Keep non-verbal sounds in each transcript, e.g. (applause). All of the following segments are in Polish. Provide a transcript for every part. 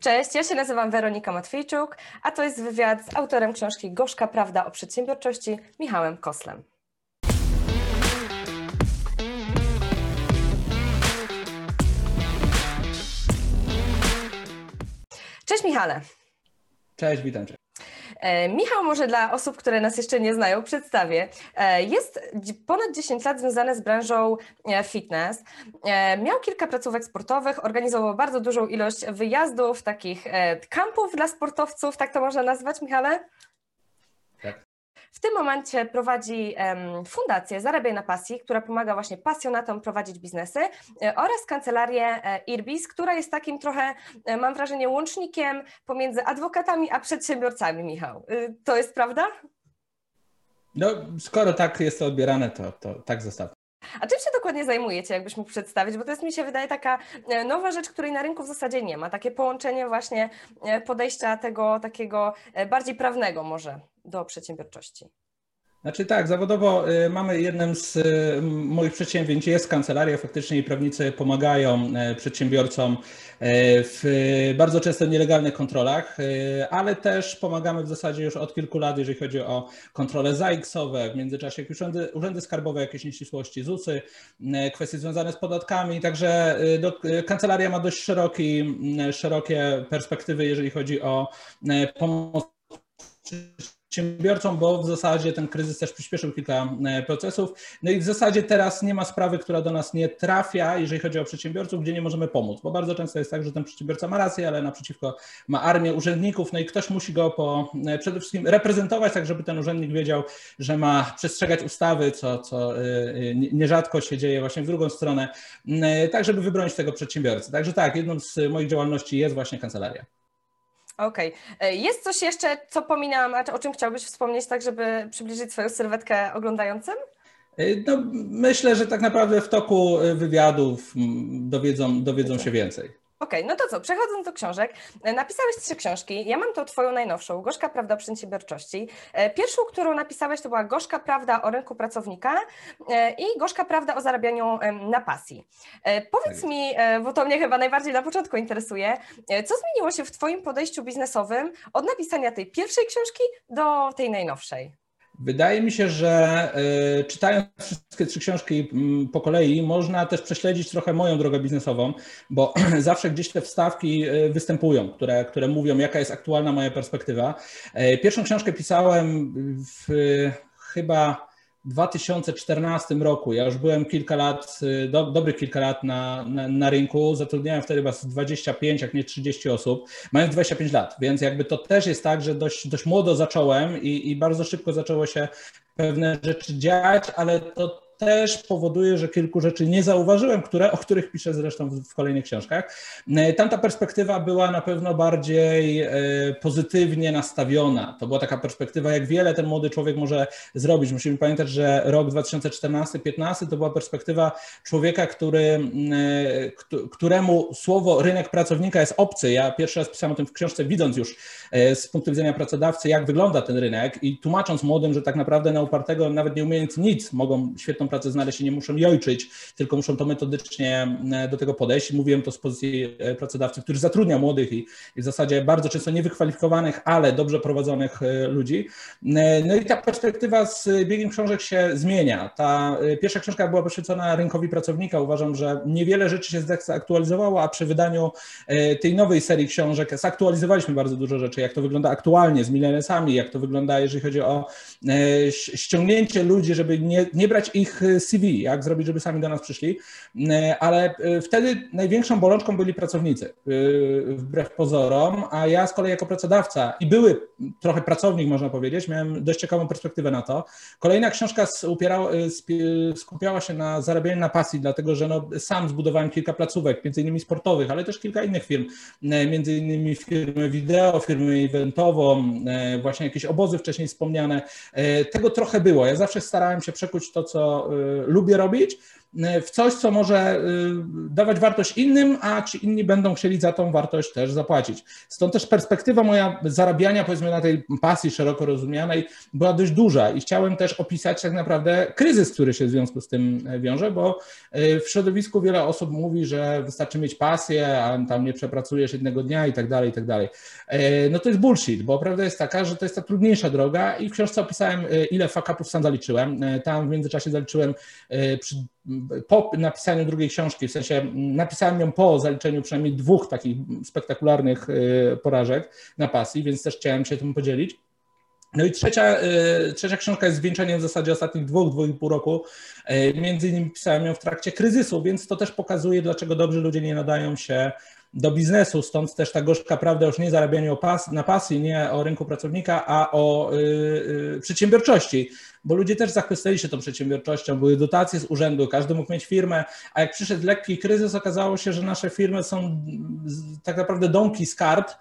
Cześć, ja się nazywam Weronika Matwiejczuk, a to jest wywiad z autorem książki Gorzka Prawda o Przedsiębiorczości, Michałem Koslem. Cześć Michale. Cześć, witam Cię. E, Michał, może dla osób, które nas jeszcze nie znają, przedstawię. E, jest ponad 10 lat związany z branżą e, fitness. Miał kilka placówek sportowych, organizował bardzo dużą ilość wyjazdów, takich kampów dla sportowców, tak to można nazwać, Michale? W tym momencie prowadzi fundację Zarabiaj na Pasji, która pomaga właśnie pasjonatom prowadzić biznesy e, oraz kancelarię e, Irbis, która jest takim trochę, e, mam wrażenie, łącznikiem pomiędzy adwokatami a przedsiębiorcami, Michał. To jest prawda? No, skoro tak jest to odbierane, to, to tak zostawmy. A czym się dokładnie zajmujecie, jakbyś mógł przedstawić? Bo to jest mi się wydaje taka nowa rzecz, której na rynku w zasadzie nie ma. Takie połączenie właśnie podejścia tego takiego bardziej prawnego może do przedsiębiorczości. Znaczy tak, zawodowo y, mamy jednym z y, moich przedsięwzięć jest kancelaria, faktycznie i prawnicy pomagają e, przedsiębiorcom e, w bardzo często nielegalnych kontrolach, e, ale też pomagamy w zasadzie już od kilku lat, jeżeli chodzi o kontrole ZAX-owe, w międzyczasie jakieś urzędy, urzędy skarbowe, jakieś nieścisłości ZUSy, kwestie związane z podatkami, także do, kancelaria ma dość szeroki, szerokie perspektywy, jeżeli chodzi o pomoc przedsiębiorcom, bo w zasadzie ten kryzys też przyspieszył kilka e, procesów. No i w zasadzie teraz nie ma sprawy, która do nas nie trafia, jeżeli chodzi o przedsiębiorców, gdzie nie możemy pomóc, bo bardzo często jest tak, że ten przedsiębiorca ma rację, ale naprzeciwko ma armię urzędników, no i ktoś musi go po, e, przede wszystkim reprezentować, tak żeby ten urzędnik wiedział, że ma przestrzegać ustawy, co, co e, nierzadko się dzieje właśnie w drugą stronę, tak żeby wybronić tego przedsiębiorcy. Także tak, jedną z moich działalności jest właśnie kancelaria. Okej. Okay. E, jest coś jeszcze, co pominęłam, a o czym chciałbyś wspomnieć, tak żeby przybliżyć swoją sylwetkę oglądającym? E, no, myślę, że tak naprawdę w toku e, wywiadów dowiedzą, dowiedzą się więcej. Okej, okay, no to co, przechodząc do książek, e, napisałeś trzy książki. Ja mam tą twoją najnowszą, Gorzka Prawda o Przedsiębiorczości. E, pierwszą, którą napisałeś, to była Gorzka Prawda o rynku pracownika e, i Gorzka Prawda o zarabianiu na pasji. Powiedz tak mi, bo to mnie chyba najbardziej na początku interesuje, co zmieniło się w twoim podejściu biznesowym od napisania tej pierwszej książki do tej najnowszej? Wydaje mi się, że y, czytając wszystkie trzy książki mm, po kolei, można też prześledzić trochę moją drogę biznesową, bo (clears throat) zawsze gdzieś te wstawki y, występują, które, które mówią, jaka jest aktualna moja perspektywa. Y, pierwszą książkę pisałem w chyba 2014 roku. Ja już byłem kilka lat, y, do, dobrych kilka lat na, na, na, rynku. Zatrudniałem wtedy chyba 25, jak nie 30 osób. Mając 25 lat, więc jakby to też jest tak, że dość, dość młodo zacząłem i, i bardzo szybko zaczęło się pewne rzeczy dziać, ale to też powoduje, że kilku rzeczy nie zauważyłem, które, o których piszę zresztą w, w kolejnych książkach. E, tamta perspektywa była na pewno bardziej e, pozytywnie nastawiona. To była taka perspektywa, jak wiele ten młody człowiek może zrobić. Musimy pamiętać, że rok 2014-15 to była perspektywa człowieka, który, e, któremu słowo rynek pracownika jest obcy. Ja pierwszy raz pisałem o tym w książce, widząc już z punktu widzenia pracodawcy, jak wygląda ten rynek i tłumacząc młodym, że tak naprawdę na upartego, nawet nie umiejąc nic, mogą świetną pracę znaleźć i nie muszą jojczyć, tylko muszą to metodycznie e, do tego podejść. Mówiłem to z pozycji e, pracodawcy, który zatrudnia młodych i, w zasadzie bardzo często niewykwalifikowanych, ale dobrze prowadzonych e, ludzi. No i ta perspektywa z biegiem książek się zmienia. Ta pierwsza książka była poświęcona rynkowi pracownika. Uważam, że niewiele rzeczy się zaktualizowało, a przy wydaniu tej nowej serii książek zaktualizowaliśmy bardzo dużo rzeczy, jak to wygląda aktualnie z millennialsami, jak to wygląda, jeżeli chodzi o ściągnięcie ludzi, żeby nie, nie brać ich CV, jak zrobić, żeby sami do nas przyszli, e, ale e, wtedy największą bolączką byli pracownicy, e, wbrew pozorom, a ja z kolei jako pracodawca i były trochę pracownik, można powiedzieć, miałem dość ciekawą perspektywę na to. Kolejna książka skupiała się na zarabianiu na pasji, dlatego że no, sam zbudowałem kilka placówek, między innymi sportowych, ale też kilka innych firm, między innymi firmę wideo, firmę eventową, właśnie jakieś obozy wcześniej wspomniane. Tego trochę było. Ja zawsze starałem się przekuć to, co lubię robić w coś, co może dawać wartość innym, a ci inni będą chcieli za tą wartość też zapłacić. Stąd też perspektywa moja zarabiania, powiedzmy, na tej pasji szeroko rozumianej była dość duża i chciałem też opisać tak naprawdę kryzys, który się w związku z tym wiąże, bo w środowisku wiele osób mówi, że wystarczy mieć pasję, a tam nie przepracujesz jednego dnia i tak dalej, i tak dalej. No to jest bullshit, bo prawda jest taka, że to jest ta trudniejsza droga i w książce opisałem, ile fakapów sam zaliczyłem. Tam w międzyczasie zaliczyłem przy po napisaniu drugiej książki, w sensie napisałem ją po zaliczeniu przynajmniej dwóch takich spektakularnych porażek na pasji, więc też chciałem się tym podzielić. No i trzecia, trzecia książka jest zwieńczeniem w zasadzie ostatnich dwóch, dwóch i pół roku. Między innymi pisałem ją w trakcie kryzysu, więc to też pokazuje, dlaczego dobrzy ludzie nie nadają się do biznesu, stąd też ta gorzka prawda już nie zarabianiu pas, na pasji, nie o rynku pracownika, a o yy, przedsiębiorczości, bo ludzie też zachwycali się tą przedsiębiorczością, były dotacje z urzędu, każdy mógł mieć firmę, a jak przyszedł lekki kryzys, okazało się, że nasze firmy są tak naprawdę domki z kart,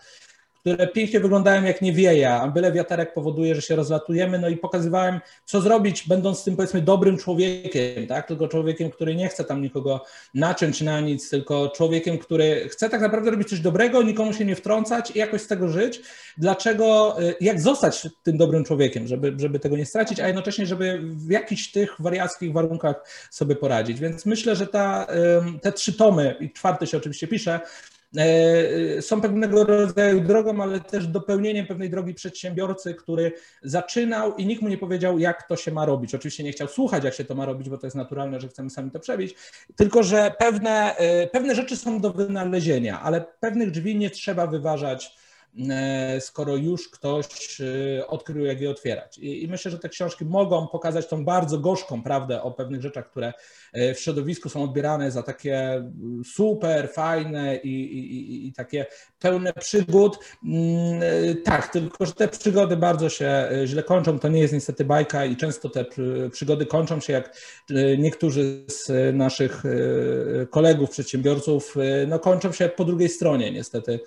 które pięknie wyglądają jak nie wieje, a byle wiaterek powoduje, że się rozlatujemy, no i pokazywałem, co zrobić, będąc tym powiedzmy dobrym człowiekiem, tak, tylko człowiekiem, który nie chce tam nikogo naciąć na nic, tylko człowiekiem, który chce tak naprawdę robić coś dobrego, nikomu się nie wtrącać i jakoś z tego żyć. Dlaczego, y, jak zostać tym dobrym człowiekiem, żeby, żeby tego nie stracić, a jednocześnie, żeby w jakichś tych wariackich warunkach sobie poradzić. Więc myślę, że ta, te trzy tomy, i czwarty się oczywiście pisze, są pewnego rodzaju drogą, ale też dopełnieniem pewnej drogi przedsiębiorcy, który zaczynał i nikt mu nie powiedział, jak to się ma robić. Oczywiście nie chciał słuchać, jak się to ma robić, bo to jest naturalne, że chcemy sami to przebić, tylko że pewne, e, pewne rzeczy są do wynalezienia, ale pewnych drzwi nie trzeba wyważać E, skoro już ktoś e, odkrył, jak je otwierać. I, myślę, że te książki mogą pokazać tą bardzo gorzką prawdę o pewnych rzeczach, które e, w środowisku są odbierane za takie super, fajne i, i, i takie pełne przygód. Mm, tak, tylko że te przygody bardzo się źle kończą. To nie jest niestety bajka i często te przygody kończą się, jak niektórzy z naszych kolegów, przedsiębiorców, no kończą się po drugiej stronie niestety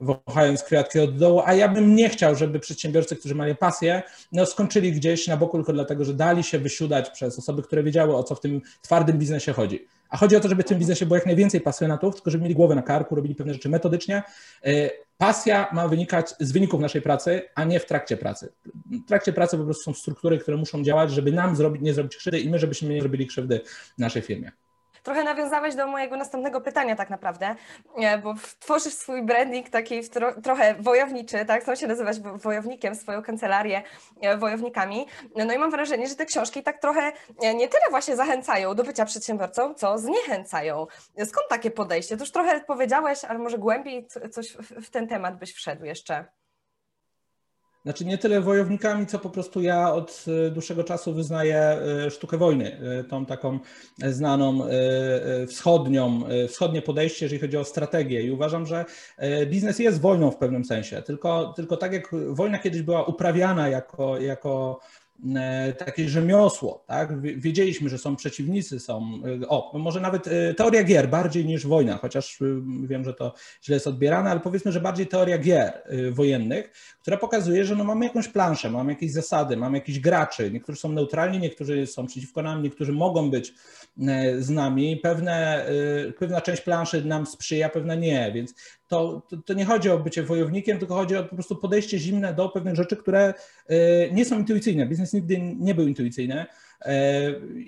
wąchając kwiatki od dołu, a ja bym nie chciał, żeby przedsiębiorcy, którzy mają pasję, no skończyli gdzieś na boku tylko dlatego, że dali się wysiudać przez osoby, które wiedziały, o co w tym twardym biznesie chodzi. A chodzi o to, żeby w tym biznesie było jak najwięcej pasjonatów, tylko żeby mieli głowę na karku, robili pewne rzeczy metodycznie. E, pasja ma wynikać z wyników naszej pracy, a nie w trakcie pracy. W trakcie pracy po prostu są struktury, które muszą działać, żeby nam zrobić, nie zrobić krzywdy i my, żebyśmy nie zrobili krzywdy naszej firmie trochę nawiązałeś do mojego następnego pytania tak naprawdę, bo tworzysz swój branding taki tro, trochę wojowniczy, tak? Chcą się nazywać wojownikiem, swoją kancelarię e, wojownikami. No i mam wrażenie, że te książki tak trochę e, nie tyle właśnie zachęcają do bycia przedsiębiorcą, co zniechęcają. Skąd takie podejście? To już trochę powiedziałeś, ale może głębiej coś w ten temat byś wszedł jeszcze. Znaczy nie tyle wojownikami, co po prostu ja od e, dłuższego czasu wyznaję e, sztukę wojny, e, tą taką znaną wschodnią, wschodnie podejście, jeżeli chodzi o strategię i uważam, że biznes jest wojną w pewnym sensie, tylko, tylko tak jak wojna kiedyś była uprawiana jako, jako takie rzemiosło, tak? Wiedzieliśmy, że są przeciwnicy, są, o, może nawet teoria gier bardziej niż wojna, chociaż wiem, że to źle jest odbierane, ale powiedzmy, że bardziej teoria gier wojennych, która pokazuje, że no mamy jakąś planszę, mamy jakieś zasady, mamy jakichś graczy, niektórzy są neutralni, niektórzy są przeciwko nam, niektórzy mogą być z nami, pewne, pewna część planszy nam sprzyja, pewna nie, więc to, to, to, nie chodzi o bycie wojownikiem, tylko chodzi o po prostu podejście zimne do pewnych rzeczy, które e, nie są intuicyjne. Biznes nigdy nie był intuicyjny. e,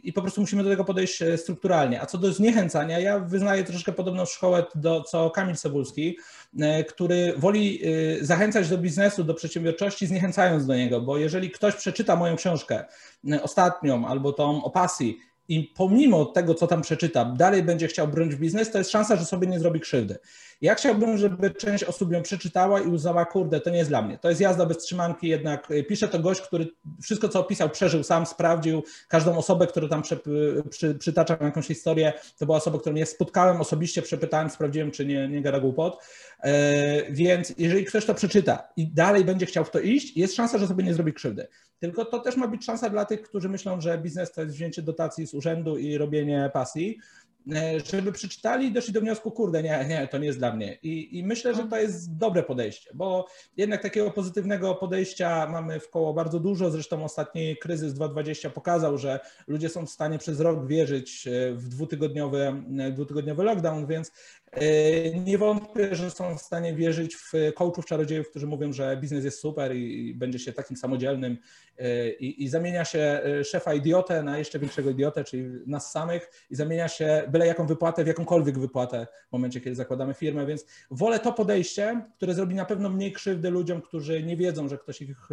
i po prostu musimy do tego podejść e, strukturalnie. A co do zniechęcania, ja wyznaję troszeczkę podobną szkołę do co Kamil Cebulski, który woli zachęcać do biznesu, do przedsiębiorczości, zniechęcając do niego, bo jeżeli ktoś przeczyta moją książkę ostatnią albo tą o pasji i pomimo tego, co tam przeczyta, dalej będzie chciał bronić biznes, to jest szansa, że sobie nie zrobi krzywdy. Ja chciałbym, żeby część osób ją przeczytała i uznała, kurde, to nie jest dla mnie. To jest jazda bez trzymanki, jednak y, pisze to gość, który wszystko, co opisał, przeżył sam, sprawdził każdą osobę, którą tam przy, przy, przytaczam jakąś historię. To była osoba, którą ja spotkałem osobiście, przepytałem, sprawdziłem, czy nie, nie gada głupot. E, więc jeżeli ktoś to przeczyta i dalej będzie chciał w to iść, jest szansa, że sobie nie zrobi krzywdy. Tylko to też ma być szansa dla tych, którzy myślą, że biznes to jest wzięcie dotacji z urzędu i robienie pasji żeby przeczytali i doszli do wniosku, kurde, nie, nie, to nie jest dla mnie. I, I myślę, że to jest dobre podejście, bo jednak takiego pozytywnego podejścia mamy w koło bardzo dużo. Zresztą ostatni kryzys 2020 pokazał, że ludzie są w stanie przez rok wierzyć w dwutygodniowy, dwutygodniowy lockdown, więc nie wątpię, że są w stanie wierzyć w coachów, czarodziejów, którzy mówią, że biznes jest super i będzie się takim samodzielnym i, i zamienia się szefa idiotę na jeszcze większego idiotę, czyli nas samych i zamienia się byle jaką wypłatę w jakąkolwiek wypłatę w momencie, kiedy zakładamy firmę, więc wolę to podejście, które zrobi na pewno mniej krzywdy ludziom, którzy nie wiedzą, że ktoś ich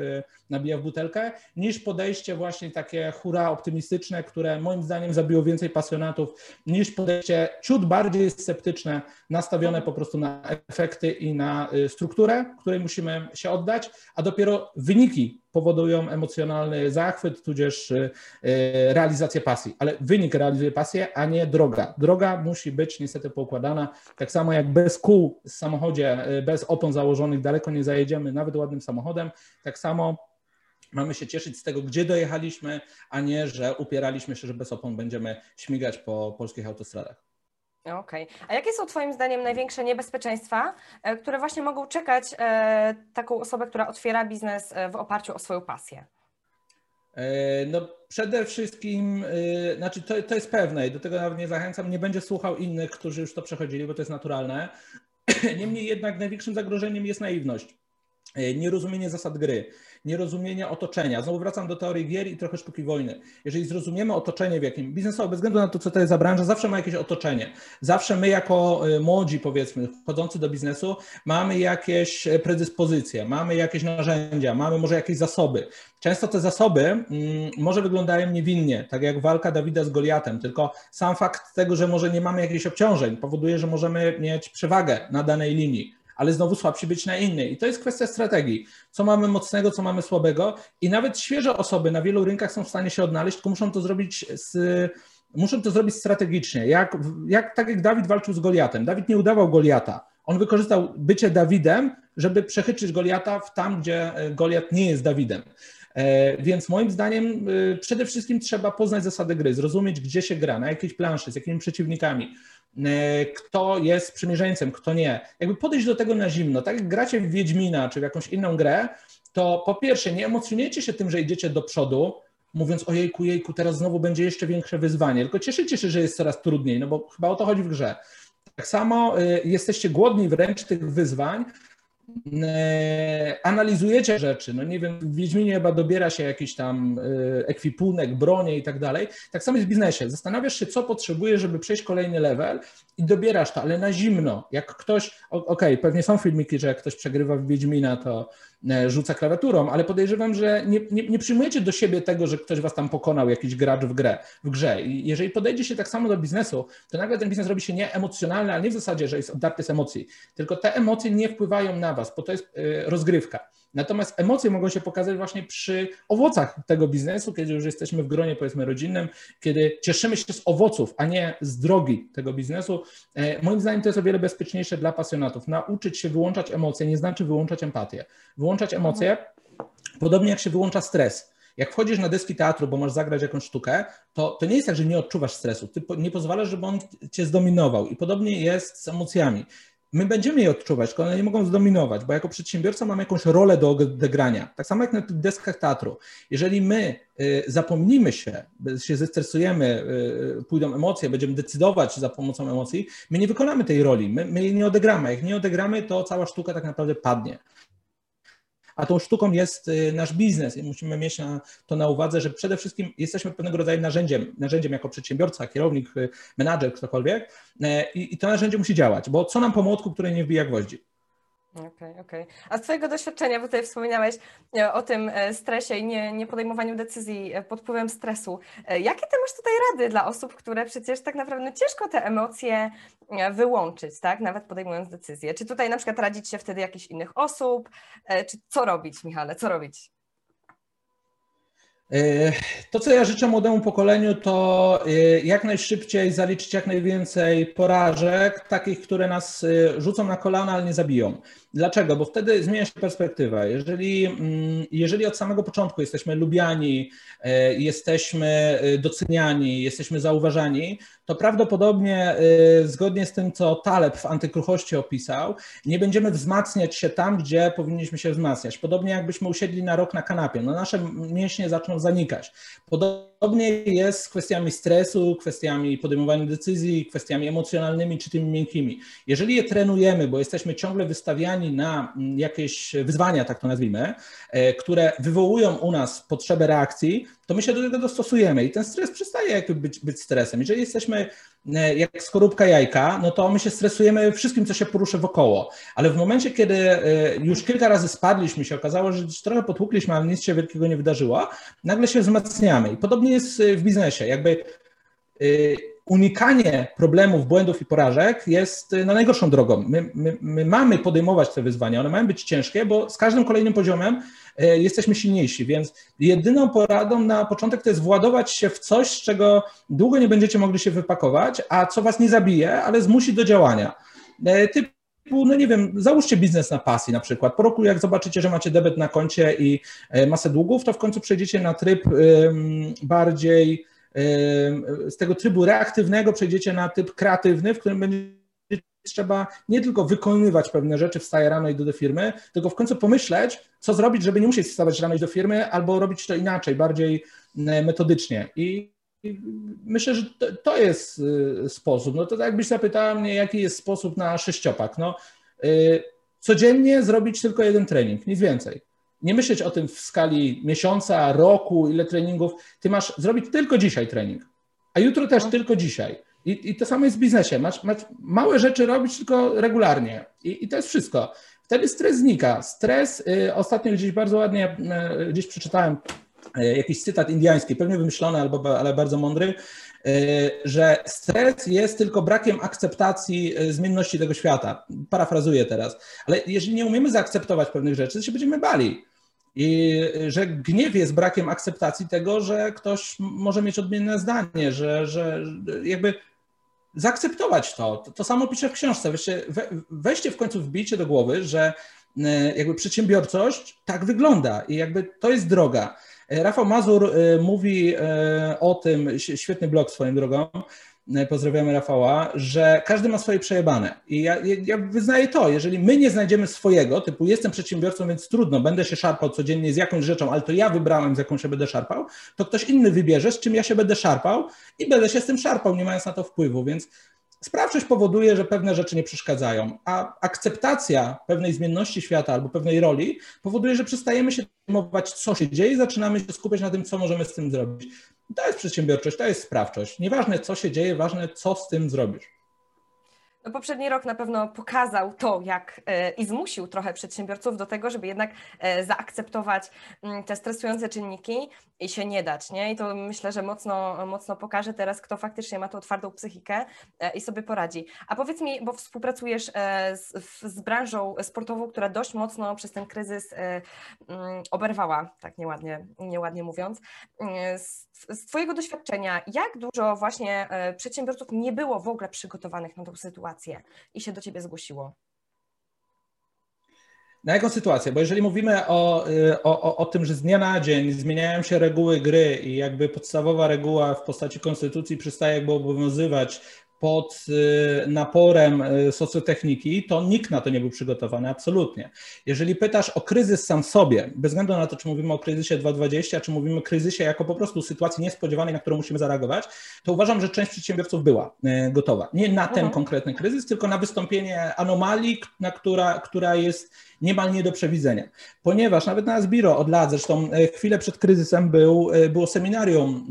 nabija w butelkę, niż podejście właśnie takie hura optymistyczne, które moim zdaniem zabiło więcej pasjonatów, niż podejście ciut bardziej sceptyczne, nastawione po prostu na efekty i na y, strukturę, której musimy się oddać, a dopiero wyniki powodują emocjonalny zachwyt, tudzież y, y, realizację pasji. Ale wynik realizuje pasję, a nie droga. Droga musi być niestety poukładana. Tak samo jak bez kół w samochodzie, bez opon założonych daleko nie zajedziemy, nawet ładnym samochodem, tak samo mamy się cieszyć z tego, gdzie dojechaliśmy, a nie, że upieraliśmy się, że bez opon będziemy śmigać po polskich autostradach. Okej. Okay. A jakie są Twoim zdaniem największe niebezpieczeństwa, e, które właśnie mogą czekać e, taką osobę, która otwiera biznes e, w oparciu o swoją pasję? No przede wszystkim, znaczy to, to jest pewne i do tego nawet nie zachęcam, nie będzie słuchał innych, którzy już to przechodzili, bo to jest naturalne. (clears throat) Niemniej jednak największym zagrożeniem jest naiwność, nierozumienie zasad gry nierozumienia otoczenia. Znowu wracam do teorii gier i trochę sztuki wojny. Jeżeli zrozumiemy otoczenie, w jakim biznesowo, bez względu na to, co to jest za branża, zawsze ma jakieś otoczenie. Zawsze my, jako y, młodzi, powiedzmy, wchodzący do biznesu, mamy jakieś y, predyspozycje, mamy jakieś narzędzia, mamy może jakieś zasoby. Często te zasoby mm, może wyglądają niewinnie, tak jak walka Dawida z Goliatem, tylko sam fakt tego, że może nie mamy jakichś obciążeń, powoduje, że możemy mieć przewagę na danej linii ale znowu słabsi być na innej. I to jest kwestia strategii. Co mamy mocnego, co mamy słabego i nawet świeże osoby na wielu rynkach są w stanie się odnaleźć, tylko muszą to zrobić z muszą to zrobić strategicznie. Jak, jak, tak jak Dawid walczył z Goliatem. Dawid nie udawał Goliata. On wykorzystał bycie Dawidem, żeby przechyczyć Goliata w tam, gdzie e, Goliat nie jest Dawidem. E, więc moim zdaniem e, przede wszystkim trzeba poznać zasady gry, zrozumieć, gdzie się gra, na jakiejś planszy, z jakimi przeciwnikami. E, kto jest przymierzeńcem, kto nie. Jakby podejść do tego na zimno. Tak jak gracie w Wiedźmina czy w jakąś inną grę, to po pierwsze nie emocjonujecie się tym, że idziecie do przodu, mówiąc ojejku, jejku, teraz znowu będzie jeszcze większe wyzwanie, tylko cieszycie się, że jest coraz trudniej, no bo chyba o to chodzi w grze. Tak samo jesteście głodni wręcz tych wyzwań, analizujecie rzeczy, no nie wiem, w Wiedźminie chyba dobiera się jakiś tam e, ekwipunek, bronie i tak dalej. Tak samo jest w biznesie. Zastanawiasz się, co potrzebujesz, żeby przejść kolejny level i dobierasz to, ale na zimno. Jak ktoś, okej, okay, pewnie są filmiki, że jak ktoś przegrywa w Wiedźmina, to E, rzuca klawiaturą, ale podejrzewam, że nie, nie, nie, przyjmujecie do siebie tego, że ktoś was tam pokonał, jakiś gracz w, grę, w grze. I jeżeli podejdzie się tak samo do biznesu, to nagle ten biznes robi się nieemocjonalny, ale nie w zasadzie, że jest oddarty z emocji, tylko te emocje nie wpływają na was, bo to jest e, rozgrywka. Natomiast emocje mogą się pokazać właśnie przy owocach tego biznesu, kiedy już jesteśmy w gronie powiedzmy rodzinnym, kiedy cieszymy się z owoców, a nie z drogi tego biznesu. E, moim zdaniem to jest o wiele bezpieczniejsze dla pasjonatów. Nauczyć się wyłączać emocje nie znaczy wyłączać empatię. Wyłączać emocje, podobnie jak się wyłącza stres. Jak wchodzisz na deski teatru, bo masz zagrać jakąś sztukę, to, to nie jest tak, że nie odczuwasz stresu. Ty nie pozwalasz, żeby on cię zdominował. I podobnie jest z emocjami my będziemy je odczuwać, tylko one nie mogą zdominować, bo jako przedsiębiorca mamy jakąś rolę do odegrania. Tak samo jak na tych deskach teatru. Jeżeli my y, zapomnimy się, się zestresujemy, y, pójdą emocje, będziemy decydować za pomocą emocji, my nie wykonamy tej roli, my, my jej nie odegramy. Jak nie odegramy, to cała sztuka tak naprawdę padnie a tą sztuką jest y, nasz biznes i musimy mieć na, to na uwadze, że przede wszystkim jesteśmy pewnego rodzaju narzędziem, narzędziem jako przedsiębiorca, kierownik, y, menadżer, ktokolwiek i, i to narzędzie musi działać, bo co nam po młotku, który nie wbija gwoździ? Okej, okay, okej. Okay. A z Twojego doświadczenia, bo tutaj wspominałeś e, o tym e, stresie i nie, nie podejmowaniu decyzji e, pod wpływem stresu. Jakie Ty masz tutaj rady dla osób, które przecież tak naprawdę ciężko te emocje wyłączyć, tak? Nawet podejmując decyzje. Czy tutaj na przykład radzić się wtedy jakichś innych osób? Czy co robić, Michale, co robić? To, co ja życzę młodemu pokoleniu, to jak najszybciej zaliczyć jak najwięcej porażek, takich, które nas rzucą na kolana, ale nie zabiją. Dlaczego? Bo wtedy zmienia się perspektywa. Jeżeli, mm, jeżeli od samego początku jesteśmy lubiani, jesteśmy doceniani, jesteśmy zauważani, to prawdopodobnie zgodnie z tym, co Taleb w Antykruchości opisał, nie będziemy wzmacniać się tam, gdzie powinniśmy się wzmacniać. Podobnie jakbyśmy usiedli na rok na kanapie. No nasze mięśnie zaczną zanikać. Podobnie jest z kwestiami stresu, kwestiami podejmowania decyzji, kwestiami emocjonalnymi czy tymi miękkimi. Jeżeli je trenujemy, bo jesteśmy ciągle wystawiani na mm, jakieś wyzwania, tak to nazwijmy, e, które wywołują u nas potrzebę reakcji, to my się do tego dostosujemy i ten stres przestaje jakby być, być stresem. Jeżeli jesteśmy e, jak skorupka jajka, no to my się stresujemy wszystkim, co się poruszy wokoło. Ale w momencie, kiedy e, już kilka razy spadliśmy, się okazało, że trochę potłukliśmy, ale nic się wielkiego nie wydarzyło, nagle się wzmacniamy. I podobnie jest w biznesie. Jakby e, unikanie problemów, błędów i porażek jest no, najgorszą drogą. My, my, my mamy podejmować te wyzwania, one mają być ciężkie, bo z każdym kolejnym poziomem E, jesteśmy silniejsi, więc jedyną poradą na początek to jest władować się w coś, z czego długo nie będziecie mogli się wypakować, a co was nie zabije, ale zmusi do działania. Typu, no nie wiem, załóżcie biznes na pasji na przykład. Po roku, jak zobaczycie, że macie debet na koncie i e, masę długów, to w końcu przejdziecie na tryb bardziej z tego trybu reaktywnego przejdziecie na typ kreatywny, w którym będzie trzeba nie tylko wykonywać pewne rzeczy, wstaje rano i do, do firmy, tylko w końcu pomyśleć, co zrobić, żeby nie musieć wstawać rano i do firmy, albo robić to inaczej, bardziej e, metodycznie. I myślę, że to, to jest e, sposób. No to tak jakbyś zapytała mnie, jaki jest sposób na sześciopak. No, e, codziennie zrobić tylko jeden trening, nic więcej. Nie myśleć o tym w skali miesiąca, roku, ile treningów. Ty masz zrobić tylko dzisiaj trening, a jutro też no. tylko dzisiaj. I, I to samo jest w biznesie. Masz, masz małe rzeczy robić tylko regularnie. I, I, to jest wszystko. Wtedy stres znika. Stres, y, ostatnio gdzieś bardzo ładnie, y, gdzieś przeczytałem y, jakiś cytat indiański, pewnie wymyślony, albo, ale bardzo mądry, y, że stres jest tylko brakiem akceptacji y, zmienności tego świata. Parafrazuję teraz. Ale jeżeli nie umiemy zaakceptować pewnych rzeczy, to się będziemy bali. I że gniew jest brakiem akceptacji tego, że ktoś może mieć odmienne zdanie, że, że jakby zaakceptować to. to. To, samo piszę w książce. Weźcie, we, weźcie w końcu wbijcie do głowy, że e, jakby przedsiębiorczość tak wygląda i jakby to jest droga. E, Rafał Mazur e, mówi o tym, świetny blog swoją drogą, E, pozdrawiamy Rafała, że każdy ma swoje przejebane. I ja, ja wyznaję to, jeżeli my nie znajdziemy swojego, typu jestem przedsiębiorcą, więc trudno, będę się szarpał codziennie z jakąś rzeczą, ale to ja wybrałem, z jaką się będę szarpał, to ktoś inny wybierze, z czym ja się będę szarpał i będę się z tym szarpał, nie mając na to wpływu, więc Sprawczość powoduje, że pewne rzeczy nie przeszkadzają, a akceptacja pewnej zmienności świata albo pewnej roli powoduje, że przestajemy się zajmować, co się dzieje, zaczynamy się skupiać na tym, co możemy z tym zrobić. To jest przedsiębiorczość, to jest sprawczość. Nieważne, co się dzieje, ważne, co z tym zrobisz. No poprzedni rok na pewno pokazał to, jak e, i zmusił trochę przedsiębiorców do tego, żeby jednak e, zaakceptować mm, te stresujące czynniki i się nie dać, nie? I to myślę, że mocno, mocno pokaże teraz, kto faktycznie ma tą twardą psychikę e, i sobie poradzi. A powiedz mi, bo współpracujesz z, z branżą sportową, która dość mocno przez ten kryzys mm, oberwała, tak nieładnie, nieładnie mówiąc. Z, z Twojego doświadczenia, jak dużo właśnie przedsiębiorców nie było w ogóle przygotowanych na tą sytuację? Sytuację i się do ciebie zgłosiło? Na jaką sytuację? Bo jeżeli mówimy o, y, o, o, tym, że z dnia na dzień zmieniają się reguły gry i jakby podstawowa reguła w postaci konstytucji przestaje jakby obowiązywać pod y, naporem y, socjotechniki, to nikt na to nie był przygotowany, absolutnie. Jeżeli pytasz o kryzys sam sobie, bez względu na to, czy mówimy o kryzysie 2.20, czy mówimy o kryzysie jako po prostu sytuacji niespodziewanej, na którą musimy zareagować, to uważam, że część przedsiębiorców była y, gotowa. Nie na ten mhm. konkretny kryzys, tylko na wystąpienie anomalii, na która, która jest niemal nie do przewidzenia. Ponieważ nawet na Asbiro od lat, zresztą chwilę przed kryzysem był, było seminarium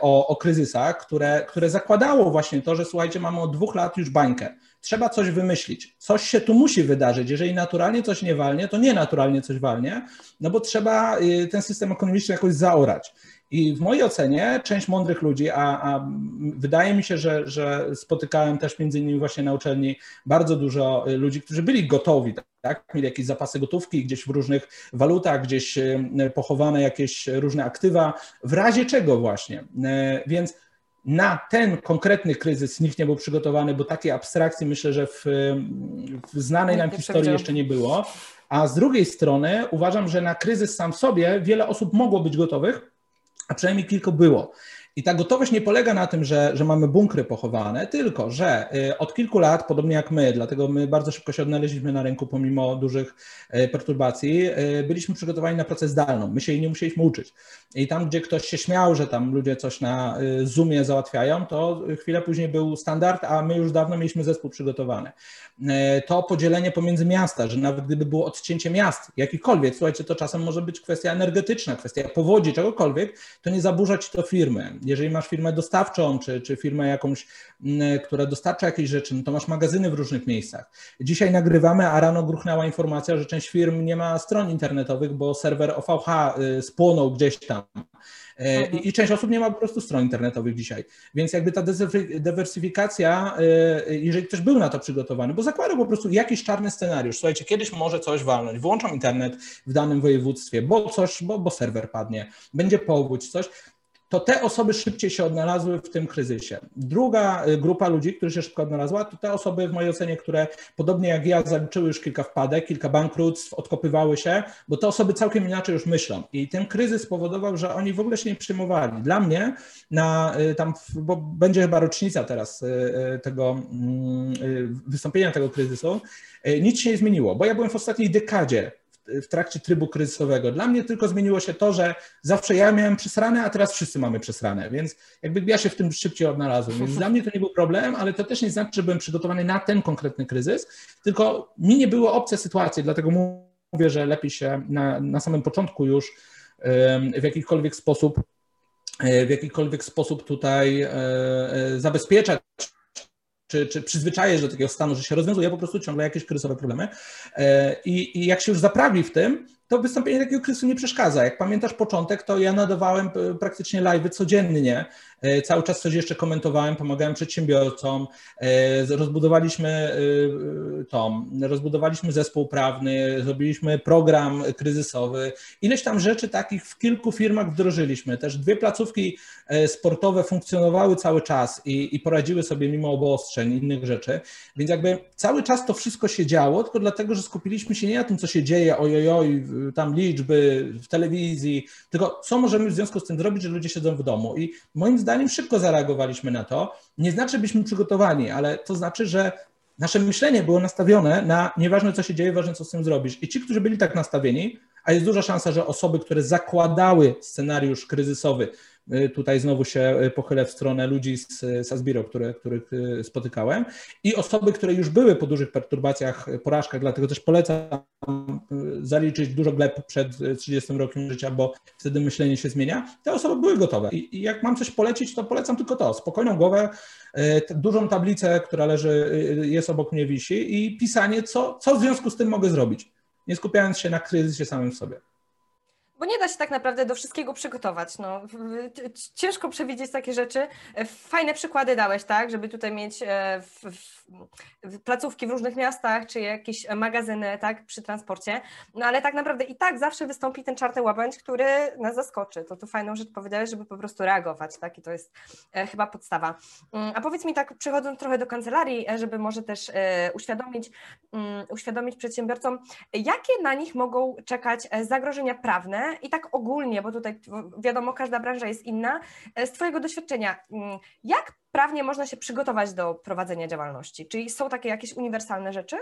o, o kryzysach, które, które zakładało właśnie to, że słuchajcie, mamy od dwóch lat już bańkę. Trzeba coś wymyślić. Coś się tu musi wydarzyć. Jeżeli naturalnie coś nie walnie, to nie naturalnie coś walnie, no bo trzeba y, ten system ekonomiczny jakoś zaorać. I w mojej ocenie część mądrych ludzi, a, a wydaje mi się, że, że spotykałem też między innymi właśnie na uczelni bardzo dużo ludzi, którzy byli gotowi, tak? mieli jakieś zapasy gotówki gdzieś w różnych walutach, gdzieś pochowane jakieś różne aktywa, w razie czego właśnie. Więc na ten konkretny kryzys nikt nie był przygotowany, bo takiej abstrakcji myślę, że w, w znanej nam historii jeszcze nie było. A z drugiej strony uważam, że na kryzys sam w sobie wiele osób mogło być gotowych, a przynajmniej kilku było. I ta gotowość nie polega na tym, że, że mamy bunkry pochowane, tylko że y, od kilku lat, podobnie jak my, dlatego my bardzo szybko się odnaleźliśmy na rynku pomimo dużych y, perturbacji, y, byliśmy przygotowani na pracę zdalną. My się jej nie musieliśmy uczyć. I tam, gdzie ktoś się śmiał, że tam ludzie coś na Zoomie załatwiają, to chwilę później był standard, a my już dawno mieliśmy zespół przygotowany. To podzielenie pomiędzy miasta, że nawet gdyby było odcięcie miast, jakikolwiek, słuchajcie, to czasem może być kwestia energetyczna, kwestia powodzi, czegokolwiek, to nie zaburza ci to firmy jeżeli masz firmę dostawczą, czy, czy firmę jakąś, mm, która dostarcza jakieś rzeczy, no to masz magazyny w różnych miejscach. Dzisiaj nagrywamy, a rano gruchnęła informacja, że część firm nie ma stron internetowych, bo serwer OVH y, spłonął gdzieś tam. E, mhm. I, I, część osób nie ma po prostu stron internetowych dzisiaj. Więc jakby ta dywersyfikacja, y, jeżeli ktoś był na to przygotowany, bo zakładał po prostu jakiś czarny scenariusz. Słuchajcie, kiedyś może coś walnąć, włączam internet w danym województwie, bo coś, bo, bo serwer padnie, będzie powódź, coś to te osoby szybciej się odnalazły w tym kryzysie. Druga y, grupa ludzi, którzy się szybko odnalazła, to te osoby w mojej ocenie, które podobnie jak ja zaliczyły już kilka wpadek, kilka bankructw, odkopywały się, bo te osoby całkiem inaczej już myślą. I ten kryzys spowodował, że oni w ogóle się nie przyjmowali. Dla mnie na y, tam, bo będzie chyba rocznica teraz y, tego mm, wystąpienia tego kryzysu, nic się nie zmieniło, bo ja byłem w ostatniej dekadzie w trakcie trybu kryzysowego. Dla mnie tylko zmieniło się to, że zawsze ja miałem przesrane, a teraz wszyscy mamy przesrane, więc jakby ja się w tym szybciej odnalazłem. Więc dla mnie to nie był problem, ale to też nie znaczy, że byłem przygotowany na ten konkretny kryzys, tylko mi nie było obce sytuacje, dlatego mówię, że lepiej się na, na samym początku już w jakikolwiek sposób w jakikolwiek sposób tutaj e, e, zabezpieczać czy, czy przyzwyczajesz do takiego stanu, że się rozwiązuje po prostu ciągle jakieś kryzysowe problemy. E, I, I jak się już zaprawi w tym, to wystąpienie takiego kryzysu nie przeszkadza. Jak pamiętasz początek, to ja nadawałem e, praktycznie live codziennie. E, cały czas coś jeszcze komentowałem, pomagałem przedsiębiorcom. Rozbudowaliśmy to, rozbudowaliśmy zespół prawny, zrobiliśmy program kryzysowy. Ileś tam rzeczy takich w kilku firmach wdrożyliśmy. Też dwie placówki E, sportowe funkcjonowały cały czas i, i poradziły sobie mimo obostrzeń innych rzeczy. Więc jakby cały czas to wszystko się działo, tylko dlatego, że skupiliśmy się nie na tym, co się dzieje, ojojoj, tam liczby w telewizji, tylko co możemy w związku z tym zrobić, że ludzie siedzą w domu. I moim zdaniem szybko zareagowaliśmy na to. Nie znaczy, byliśmy przygotowani, ale to znaczy, że nasze myślenie było nastawione na nieważne co się dzieje, ważne co z tym zrobisz. I ci, którzy byli tak nastawieni, a jest duża szansa, że osoby, które zakładały scenariusz kryzysowy, tutaj znowu się y, pochylę w stronę ludzi z Sasbiro, które, których y, spotykałem i osoby, które już były po dużych perturbacjach, porażkach, dlatego też polecam zaliczyć dużo gleb przed 30 rokiem życia, bo wtedy myślenie się zmienia. Te osoby były gotowe i jak mam coś polecić, to polecam tylko to, spokojną głowę, dużą tablicę, która leży, jest obok mnie wisi i pisanie, co, co w związku z tym mogę zrobić, nie skupiając się na kryzysie samym w sobie. Bo nie da się tak naprawdę do wszystkiego przygotować. No, ciężko przewidzieć takie rzeczy. Fajne przykłady dałeś, tak, żeby tutaj mieć e, w, w, placówki w różnych miastach, czy jakieś magazyny, tak, przy transporcie. No ale tak naprawdę i tak zawsze wystąpi ten czarny łabędź, który nas zaskoczy. To tu fajną rzecz powiedziałeś, żeby po prostu reagować, tak, i to jest e, chyba podstawa. Mm, a powiedz mi tak, przechodząc trochę do kancelarii, e, żeby może też uświadomić, mm, uświadomić przedsiębiorcom, jakie na nich mogą czekać zagrożenia prawne, i tak ogólnie, bo tutaj wiadomo, każda branża jest inna, e, z Twojego doświadczenia, mm, jak prawnie można się przygotować do prowadzenia działalności? Czyli są takie jakieś uniwersalne rzeczy?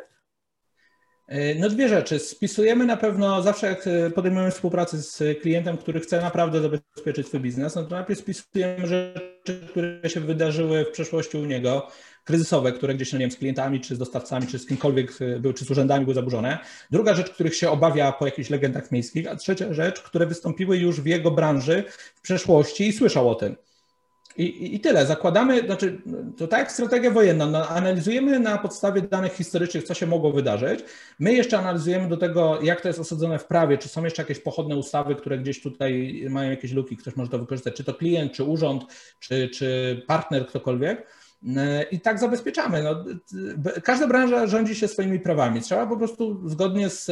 E, no dwie rzeczy. Spisujemy na pewno, zawsze jak e, podejmujemy współpracę z klientem, który chce naprawdę zabezpieczyć swój biznes, no to najpierw spisujemy rzeczy, które się wydarzyły w przeszłości u niego, kryzysowe, które gdzieś, no nie wiem, z klientami, czy z dostawcami, czy z kimkolwiek e, były, czy z urzędami były zaburzone. Druga rzecz, których się obawia po jakichś legendach miejskich, a trzecia rzecz, które wystąpiły już w jego branży w przeszłości i słyszał o tym. I, I, tyle. Zakładamy, znaczy, to tak jak strategia wojenna, no, analizujemy na podstawie danych historycznych, co się mogło wydarzyć. My jeszcze analizujemy do tego, jak to jest osadzone w prawie, czy są jeszcze jakieś pochodne ustawy, które gdzieś tutaj mają jakieś luki, ktoś może to wykorzystać, czy to klient, czy urząd, czy, czy partner, ktokolwiek. I tak zabezpieczamy. No, każda branża rządzi się swoimi prawami. Trzeba po prostu zgodnie z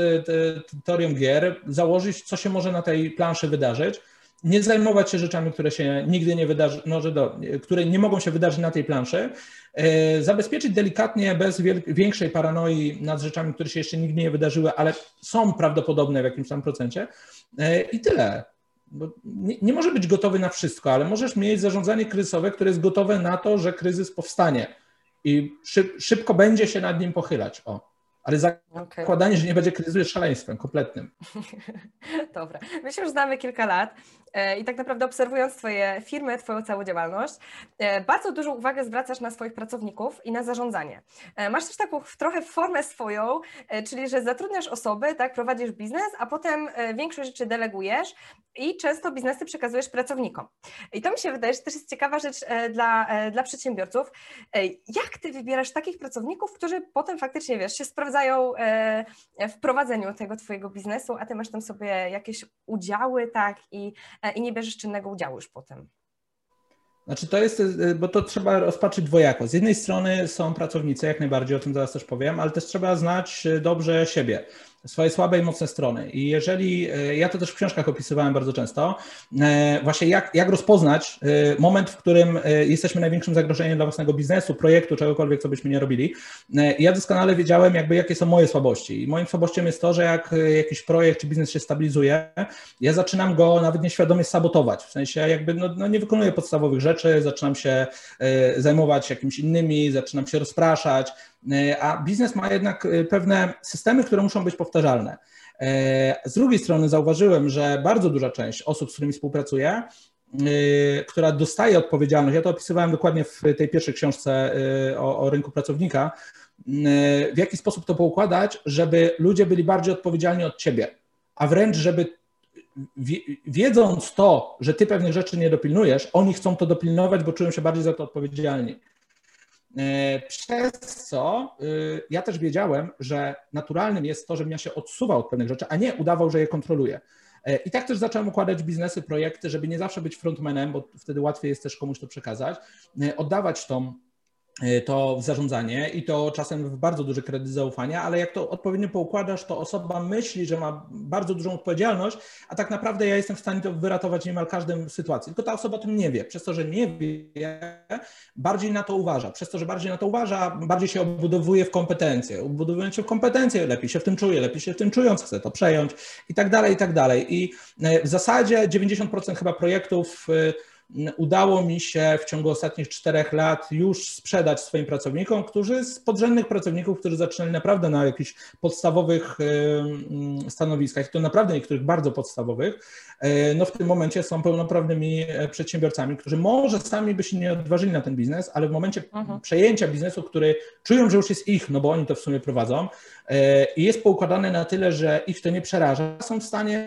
teorią gier założyć, co się może na tej planszy wydarzyć nie zajmować się rzeczami, które się nigdy nie wydarzy, no, do, które nie mogą się wydarzyć na tej planszy, e, zabezpieczyć delikatnie, bez większej paranoi nad rzeczami, które się jeszcze nigdy nie wydarzyły, ale są prawdopodobne w jakimś tam procencie e, i tyle. Nie, nie może być gotowy na wszystko, ale możesz mieć zarządzanie kryzysowe, które jest gotowe na to, że kryzys powstanie i szyb, szybko będzie się nad nim pochylać. O. Ale zakładanie, okay. że nie będzie kryzysu jest szaleństwem kompletnym. (laughs) Dobra. My się już znamy kilka lat i tak naprawdę obserwując Twoje firmy, Twoją całą działalność, e, bardzo dużą uwagę zwracasz na swoich pracowników i na zarządzanie. E, masz też taką trochę formę swoją, czyli że zatrudniasz osoby, tak, prowadzisz biznes, a potem większość rzeczy delegujesz i często biznesy przekazujesz pracownikom. I to mi się wydaje, że też jest ciekawa rzecz dla, dla przedsiębiorców. Jak Ty wybierasz takich pracowników, którzy potem faktycznie, wiesz, się sprawdzają e, w prowadzeniu tego Twojego biznesu, a Ty masz tam sobie jakieś udziały, tak, i, e, i nie bierzesz czynnego udziału już potem. Znaczy to jest, e, bo to trzeba rozpatrzyć dwojako. Z jednej strony są pracownicy, jak najbardziej, o tym zaraz też powiem, ale też trzeba znać dobrze siebie swoje słabe i mocne strony. I jeżeli, e, ja to też w książkach opisywałem bardzo często, e, właśnie jak, jak rozpoznać e, moment, w którym jesteśmy największym zagrożeniem dla własnego biznesu, projektu, czegokolwiek, co byśmy nie robili. Ja doskonale wiedziałem, jakby jakie są moje słabości. I moim słabością jest to, że jak jakiś projekt czy biznes się stabilizuje, ja zaczynam go nawet nieświadomie sabotować. W sensie jakby no, no nie wykonuję podstawowych rzeczy, zaczynam się zajmować jakimiś innymi, zaczynam się rozpraszać, a biznes ma jednak pewne systemy, które muszą być powtarzalne. E, z drugiej strony zauważyłem, że bardzo duża część osób, z którymi współpracuję, która dostaje odpowiedzialność, ja to opisywałem dokładnie w tej pierwszej książce o, o rynku pracownika, w jaki sposób to poukładać, żeby ludzie byli bardziej odpowiedzialni od ciebie, a wręcz, żeby wiedząc to, że ty pewnych rzeczy nie dopilnujesz, oni chcą to dopilnować, bo czują się bardziej za to odpowiedzialni. E, przez co y, ja też wiedziałem, że naturalnym jest to, żebym ja się odsuwał od pewnych rzeczy, a nie udawał, że je kontroluję. E, I tak też zacząłem układać biznesy, projekty, żeby nie zawsze być frontmanem, bo wtedy łatwiej jest też komuś to przekazać, e, oddawać tą to zarządzanie i to czasem w bardzo duży kredyt zaufania, ale jak to odpowiednio poukładasz, to osoba myśli, że ma bardzo dużą odpowiedzialność, a tak naprawdę ja jestem w stanie to wyratować niemal każdym sytuacji. Tylko ta osoba o tym nie wie. Przez to, że nie wie, bardziej na to uważa. Przez to, że bardziej na to uważa, bardziej się obudowuje w kompetencje. Obudowując się w kompetencje, lepiej się w tym czuje, lepiej się w tym czując, chce to przejąć i tak dalej, i tak dalej. I y, w zasadzie 90% chyba projektów y, udało mi się w ciągu ostatnich czterech lat już sprzedać swoim pracownikom, którzy z podrzędnych pracowników, którzy zaczynali naprawdę na jakichś podstawowych stanowiskach, to naprawdę niektórych bardzo podstawowych, e, no w tym momencie są pełnoprawnymi e, przedsiębiorcami, którzy może sami by się nie odważyli na ten biznes, ale w momencie mhm. przejęcia biznesu, który czują, że już jest ich, no bo oni to w sumie prowadzą, e, i jest poukładane na tyle, że ich to nie przeraża, są w stanie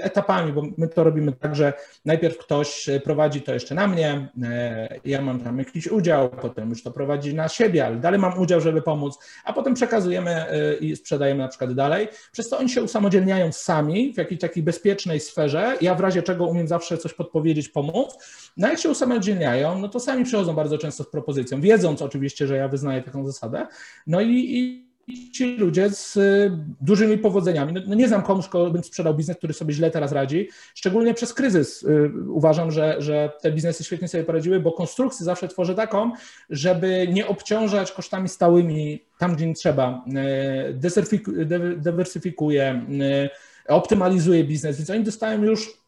etapami, bo my to robimy tak, że najpierw ktoś prowadzi to jeszcze na mnie, e, ja mam tam jakiś udział, potem już to prowadzi na siebie, ale dalej mam udział, żeby pomóc, a potem przekazujemy e, i sprzedajemy na przykład dalej. Przez to oni się usamodzielniają sami w jakiejś takiej bezpiecznej sferze. Ja w razie czego umiem zawsze coś podpowiedzieć, pomóc. No jak się usamodzielniają, no to sami przychodzą bardzo często z propozycją, wiedząc oczywiście, że ja wyznaję taką zasadę. No i, i ci ludzie z y, dużymi powodzeniami. No, no, nie znam komuś, bym sprzedał biznes, który sobie źle teraz radzi. Szczególnie przez kryzys y, uważam, że, że te biznesy świetnie sobie poradziły, bo konstrukcję zawsze tworzę taką, żeby nie obciążać kosztami stałymi tam, gdzie nie trzeba. Y, dywersyfikuję, optymalizuję biznes, więc oni dostają już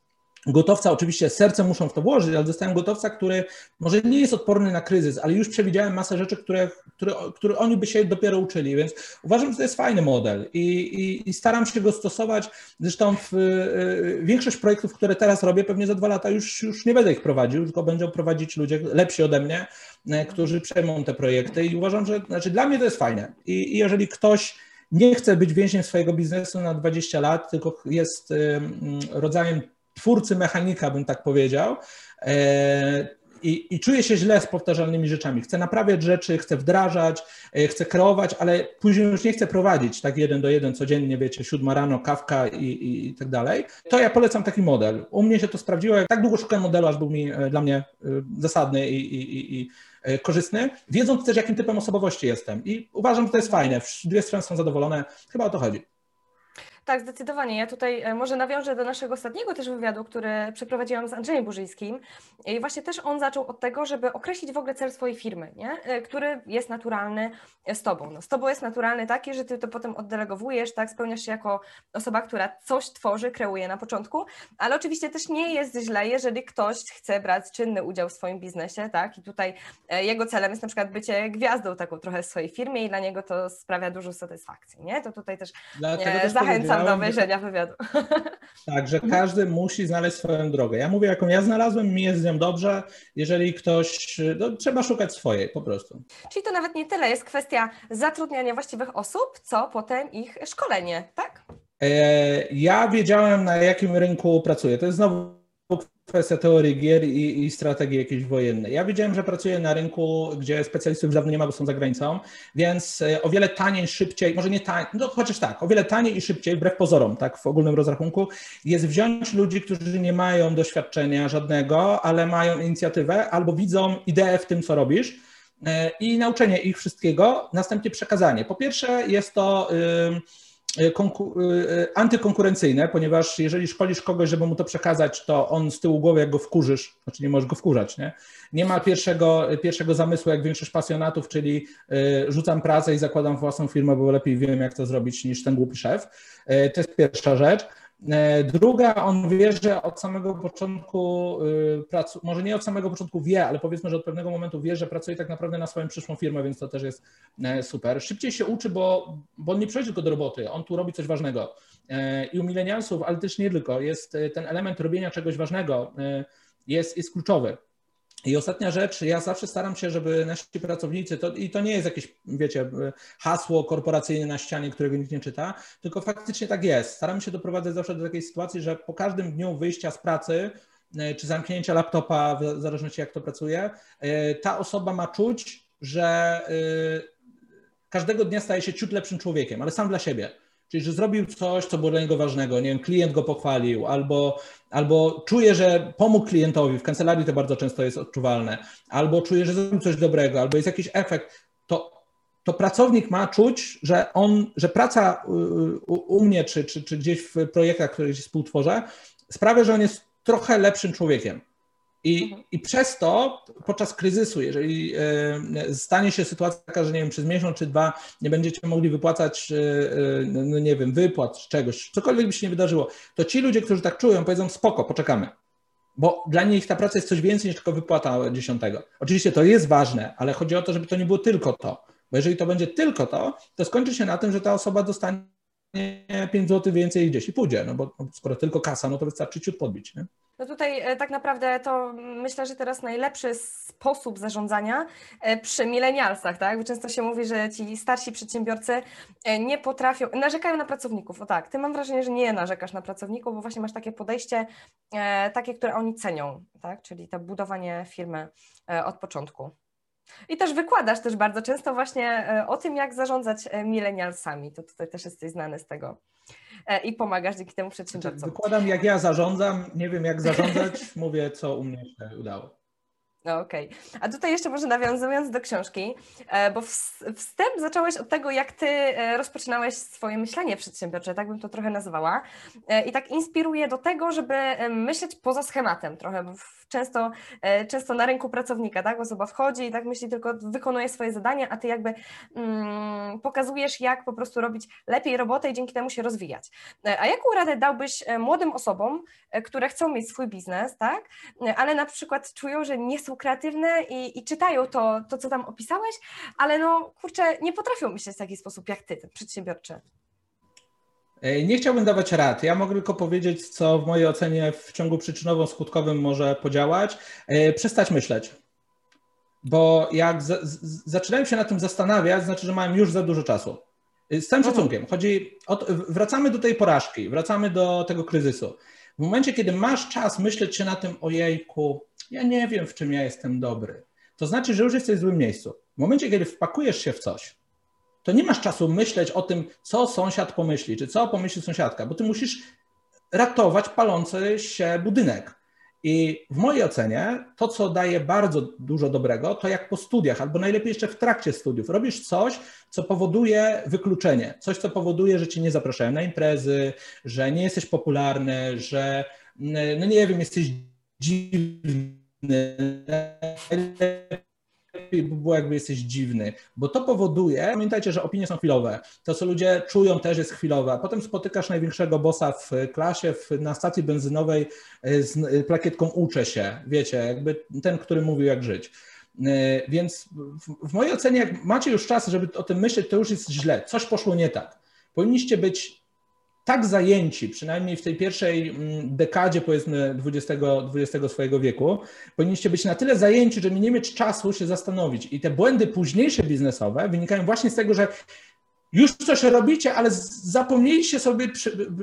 gotowca, oczywiście serce muszą w to włożyć, ale dostałem gotowca, który może nie jest odporny na kryzys, ale już przewidziałem masę rzeczy, które, które, które oni by się dopiero uczyli, więc uważam, że to jest fajny model i, i, i staram się go stosować. Zresztą w, y, większość projektów, które teraz robię, pewnie za dwa lata już, już nie będę ich prowadził, tylko będą prowadzić ludzie lepsi ode mnie, y, którzy przejmą te projekty i uważam, że znaczy dla mnie to jest fajne i, i jeżeli ktoś nie chce być więźniem swojego biznesu na 20 lat, tylko jest y, rodzajem twórcy mechanika, bym tak powiedział, e, i, i czuję się źle z powtarzalnymi rzeczami. Chcę naprawiać rzeczy, chcę wdrażać, chcę kreować, ale później już nie chcę prowadzić tak jeden do jeden codziennie, wiecie, siódma rano, kawka i, i, i tak dalej. To ja polecam taki model. U mnie się to sprawdziło. Tak długo szukałem modelu, aż był mi dla mnie zasadny i korzystny, wiedząc też, jakim typem osobowości jestem. I uważam, że to jest fajne. Dwie strony są zadowolone. Chyba o to chodzi. Tak, zdecydowanie. Ja tutaj e, może nawiążę do naszego ostatniego też wywiadu, który przeprowadziłam z Andrzejem Burzyńskim. I właśnie też on zaczął od tego, żeby określić w ogóle cel swojej firmy, nie? E, który jest naturalny z tobą. No, z tobą jest naturalny taki, że ty to potem oddelegowujesz, tak? Spełniasz się jako osoba, która coś tworzy, kreuje na początku, ale oczywiście też nie jest źle, jeżeli ktoś chce brać czynny udział w swoim biznesie, tak? I tutaj e, jego celem jest na przykład bycie gwiazdą taką trochę w swojej firmie i dla niego to sprawia dużą satysfakcję, nie? To tutaj też, też zachęcam zachęcam do obejrzenia wywiadu. (laughs) Tak, że każdy musi znaleźć swoją drogę. Ja mówię, jaką ja znalazłem, mi jest z nią dobrze. Jeżeli ktoś, no, trzeba szukać swojej po prostu. Czyli to nawet nie tyle jest kwestia zatrudniania właściwych osób, co potem ich szkolenie, tak? E, ja wiedziałem, na jakim rynku pracuję. To jest znowu kwestia teorii gier i, i, strategii jakiejś wojennej. Ja wiedziałem, że pracuję na rynku, gdzie specjalistów dawno nie ma, bo są za granicą, więc e, o wiele taniej, szybciej, może nie taniej, no chociaż tak, o wiele taniej i szybciej, wbrew pozorom, tak w ogólnym rozrachunku, jest wziąć ludzi, którzy nie mają doświadczenia żadnego, ale mają inicjatywę albo widzą ideę w tym, co robisz e, i nauczenie ich wszystkiego, następnie przekazanie. Po pierwsze jest to... Yy, antykonkurencyjne, ponieważ jeżeli szkolisz kogoś, żeby mu to przekazać, to on z tyłu głowy, jak go wkurzysz, znaczy nie możesz go wkurzać, nie? Nie ma pierwszego, pierwszego zamysłu, jak większość pasjonatów, czyli rzucam pracę i zakładam własną firmę, bo lepiej wiem, jak to zrobić niż ten głupi szef. To jest pierwsza rzecz. E, druga, on wie, że od samego początku, y, może nie od samego początku wie, ale powiedzmy, że od pewnego momentu wie, że pracuje tak naprawdę na swoją przyszłą firmę, więc to też jest e, super. Szybciej się uczy, bo, bo on nie przychodzi tylko do roboty, on tu robi coś ważnego. E, I u milenialsów, ale też nie tylko, jest ten element robienia czegoś ważnego, jest, jest kluczowy. I ostatnia rzecz, ja zawsze staram się, żeby nasi pracownicy, to, i to nie jest jakieś, wiecie, hasło korporacyjne na ścianie, którego nikt nie czyta, tylko faktycznie tak jest. Staram się doprowadzać zawsze do takiej sytuacji, że po każdym dniu wyjścia z pracy, e, czy zamknięcia laptopa, w zależności jak to pracuje, e, ta osoba ma czuć, że e, każdego dnia staje się ciut lepszym człowiekiem, ale sam dla siebie. Czyli, że zrobił coś, co było dla niego ważnego, nie wiem, klient go pochwalił, albo, albo czuje, że pomógł klientowi, w kancelarii to bardzo często jest odczuwalne, albo czuje, że zrobił coś dobrego, albo jest jakiś efekt, to, to pracownik ma czuć, że on, że praca u, u mnie, czy, czy, czy gdzieś w projektach, które współtworzę, sprawia, że on jest trochę lepszym człowiekiem. I, mhm. I przez to podczas kryzysu, jeżeli e, stanie się sytuacja taka, że nie wiem, przez miesiąc czy dwa nie będziecie mogli wypłacać, e, e, no nie wiem, wypłat czy czegoś, cokolwiek by się nie wydarzyło, to ci ludzie, którzy tak czują, powiedzą spoko, poczekamy. Bo dla nich ta praca jest coś więcej niż tylko wypłata dziesiątego. Oczywiście to jest ważne, ale chodzi o to, żeby to nie było tylko to. Bo jeżeli to będzie tylko to, to skończy się na tym, że ta osoba dostanie 5 zł więcej gdzieś i pójdzie. No bo skoro tylko kasa, no to wystarczy ciut podbić. Nie? No tutaj e, tak naprawdę to myślę, że teraz najlepszy sposób zarządzania e, przy milenialsach, tak? Bo często się mówi, że ci starsi przedsiębiorcy e, nie potrafią, narzekają na pracowników. O tak, ty mam wrażenie, że nie narzekasz na pracowników, bo właśnie masz takie podejście, takie, które oni cenią, tak? Czyli to budowanie firmy od początku. I też wykładasz też bardzo często właśnie o tym, jak zarządzać milenialsami. To tutaj też jesteś znany z tego. E, i pomagasz dzięki temu przedsiębiorcom. Wykładam jak ja zarządzam, nie wiem jak zarządzać, mówię co u mnie się udało. No okej. Okay. A tutaj jeszcze może nawiązując do książki, e, bo wstęp zacząłeś od tego, jak ty e, rozpoczynałeś swoje myślenie przedsiębiorcze, tak bym to trochę nazwała. I tak inspiruje do tego, żeby myśleć poza schematem trochę, bo często, e, często na rynku pracownika, tak? Osoba wchodzi i tak myśli tylko wykonuje swoje zadania, a ty jakby mm, pokazujesz, jak po prostu robić lepiej robotę i dzięki temu się rozwijać. E, a jaką radę dałbyś e, młodym osobom, które chcą mieć swój biznes, tak? Ale na przykład czują, że nie są kreatywne i, i czytają to, to, co tam opisałeś, ale no kurczę, nie potrafią myśleć w taki sposób jak ty, ten przedsiębiorczy. E, nie chciałbym dawać rad. Ja mogę tylko powiedzieć, co w mojej ocenie w ciągu przyczynowo-skutkowym może podziałać. E, przestać myśleć. Bo jak z, z, zaczynają się na tym zastanawiać, znaczy, że mają już za dużo czasu. E, z całym mhm. szacunkiem. Chodzi o, wracamy do tej porażki, wracamy do tego kryzysu. W momencie, kiedy masz czas myśleć się na tym, ojejku, ja nie wiem, w czym ja jestem dobry, to znaczy, że już jesteś w złym miejscu. W momencie, kiedy wpakujesz się w coś, to nie masz czasu myśleć o tym, co sąsiad pomyśli, czy co pomyśli sąsiadka, bo ty musisz ratować palący się budynek. I w mojej ocenie to, co daje bardzo dużo dobrego, to jak po studiach, albo najlepiej jeszcze w trakcie studiów, robisz coś, co powoduje wykluczenie, coś, co powoduje, że cię nie zapraszają na imprezy, że nie jesteś popularny, że, no nie wiem, jesteś dziwny lepiej by było, jakby jesteś dziwny, bo to powoduje, pamiętajcie, że opinie są chwilowe. To, co ludzie czują, też jest chwilowe. A potem spotykasz największego bossa w klasie, w, na stacji benzynowej e, z e, plakietką uczę się, wiecie, jakby ten, który mówił, jak żyć. E, więc w, w mojej ocenie, jak macie już czas, żeby o tym myśleć, to już jest źle. Coś poszło nie tak. Powinniście być tak zajęci, przynajmniej w tej pierwszej mm, dekadzie, powiedzmy, XX, swojego wieku, powinniście być na tyle zajęci, żeby nie mieć czasu się zastanowić. I te błędy późniejsze biznesowe wynikają właśnie z tego, że już coś robicie, ale zapomnieliście sobie,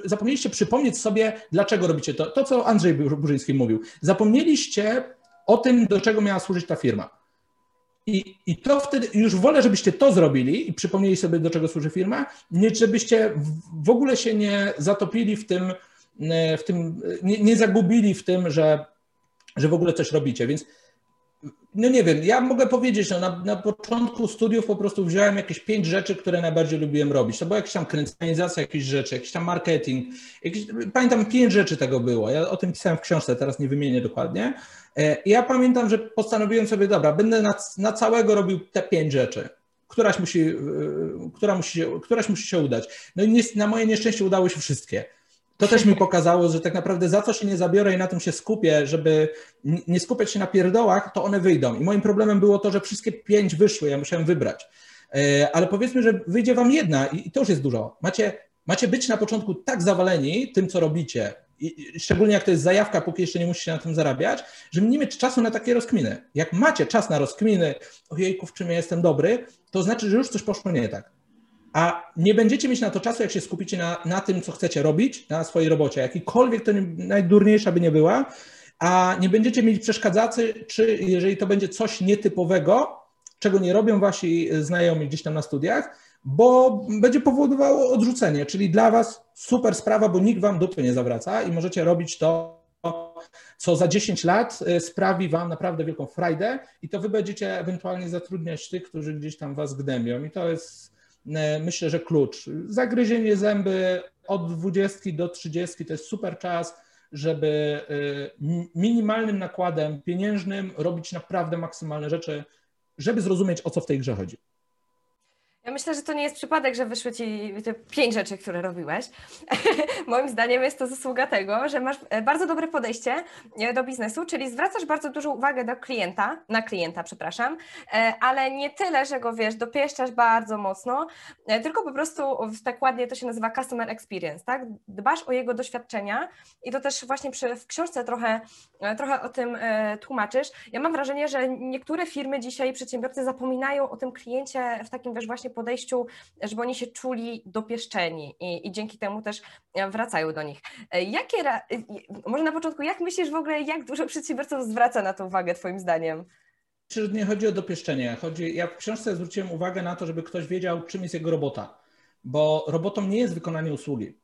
zapomnieliście przypomnieć sobie, dlaczego robicie to. To, co Andrzej Burzyński mówił. Zapomnieliście o tym, do czego miała służyć ta firma. I, I to wtedy już wolę, żebyście to zrobili i przypomnieli sobie, do czego służy firma, niż żebyście w ogóle się nie zatopili w tym, e, w tym nie, nie zagubili w tym, że, że w ogóle coś robicie. Więc no nie wiem, ja mogę powiedzieć, że na, na początku studiów po prostu wziąłem jakieś pięć rzeczy, które najbardziej lubiłem robić. To była jakaś tam kręcenizacja jakichś rzeczy, jakiś tam marketing. Pamiętam, pięć rzeczy tego było. Ja o tym pisałem w książce, teraz nie wymienię dokładnie. E, ja pamiętam, że postanowiłem sobie, dobra, będę na, na całego robił te pięć rzeczy. Któraś musi, e, która musi któraś musi się udać. No i na moje nieszczęście udało się wszystkie. To też mi pokazało, że tak naprawdę za co się nie zabiorę i na tym się skupię, żeby nie skupiać się na pierdołach, to one wyjdą. I moim problemem było to, że wszystkie pięć wyszły, ja musiałem wybrać. E, ale powiedzmy, że wyjdzie wam jedna i to już jest dużo. Macie, macie być na początku tak zawaleni tym, co robicie, i szczególnie jak to jest zajawka, póki jeszcze nie musicie na tym zarabiać, żeby nie mieć czasu na takie rozkminy. Jak macie czas na rozkminy, ojejku, w czym ja jestem dobry, to znaczy, że już coś poszło nie tak. A nie będziecie mieć na to czasu, jak się skupicie na, na tym, co chcecie robić, na swojej robocie, jakikolwiek to nie, najdurniejsza by nie była, a nie będziecie mieć przeszkadzacy, czy jeżeli to będzie coś nietypowego, czego nie robią wasi znajomi gdzieś tam na studiach, bo będzie powodowało odrzucenie, czyli dla Was super sprawa, bo nikt Wam dupy nie zawraca i możecie robić to, co za 10 lat e, sprawi Wam naprawdę wielką frajdę i to Wy będziecie ewentualnie zatrudniać tych, którzy gdzieś tam Was gnębią. I to jest myślę, że klucz. Zagryzienie zęby od 20 do 30 to jest super czas, żeby e, minimalnym nakładem pieniężnym robić naprawdę maksymalne rzeczy, żeby zrozumieć, o co w tej grze chodzi. Ja myślę, że to nie jest przypadek, że wyszły ci te pięć rzeczy, które robiłeś. (laughs) Moim zdaniem jest to zasługa tego, że masz e, bardzo dobre podejście e, do biznesu, czyli zwracasz bardzo dużą uwagę do klienta, na klienta, przepraszam, e, ale nie tyle, że go wiesz, dopieszczasz bardzo mocno, tylko po prostu tak ładnie to się nazywa customer experience, tak? Dbasz o jego doświadczenia i to też właśnie przy, w książce trochę, trochę o tym tłumaczysz. Ja mam wrażenie, że niektóre firmy dzisiaj, przedsiębiorcy zapominają o tym kliencie w takim wiesz, właśnie podejściu, żeby oni się czuli dopieszczeni i, i dzięki temu też e, wracają do nich. E, jakie, e, może na początku, jak myślisz w ogóle, jak dużo przedsiębiorców zwraca na to uwagę Twoim zdaniem? Że nie chodzi o dopieszczenie. Chodzi, ja w książce zwróciłem uwagę na to, żeby ktoś wiedział, czym jest jego robota, bo robotą nie jest wykonanie usługi.